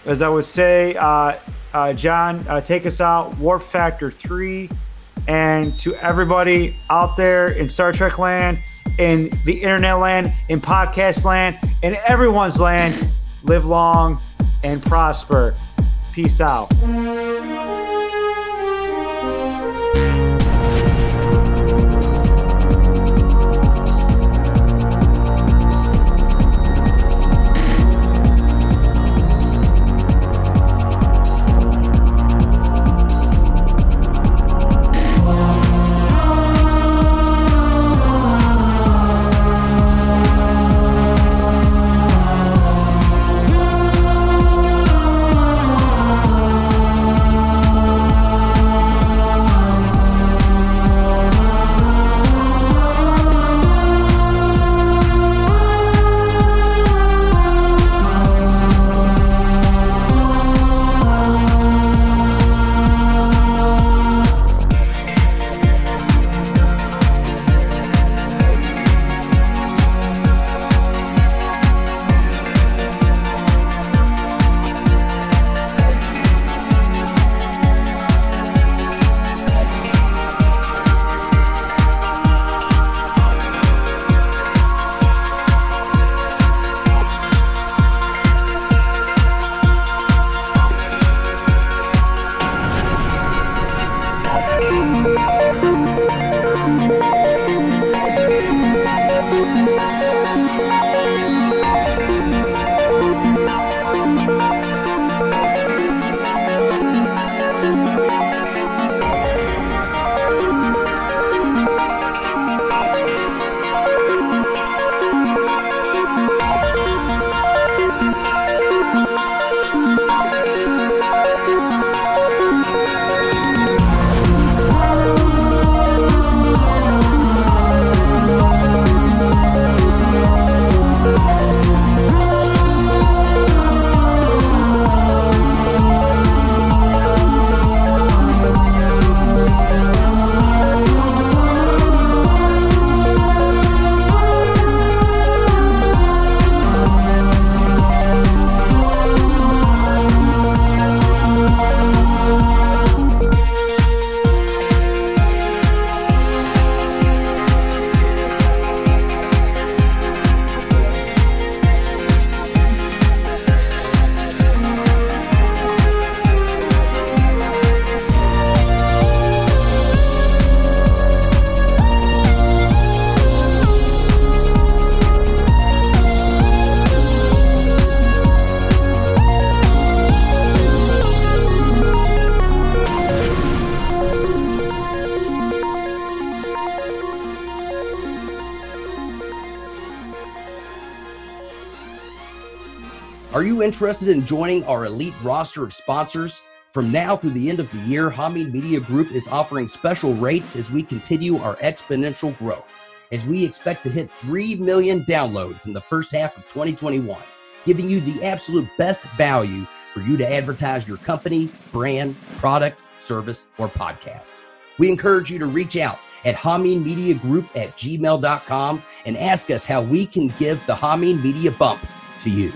S3: As I would say, uh, uh, John, uh, take us out. Warp Factor Three, and to everybody out there in Star Trek land, in the internet land, in podcast land, in everyone's land, live long and prosper. Peace out.
S7: Interested in joining our elite roster of sponsors? From now through the end of the year, Hameen Media Group is offering special rates as we continue our exponential growth. As we expect to hit 3 million downloads in the first half of 2021, giving you the absolute best value for you to advertise your company, brand, product, service, or podcast. We encourage you to reach out at Group at gmail.com and ask us how we can give the Hameen Media bump to you.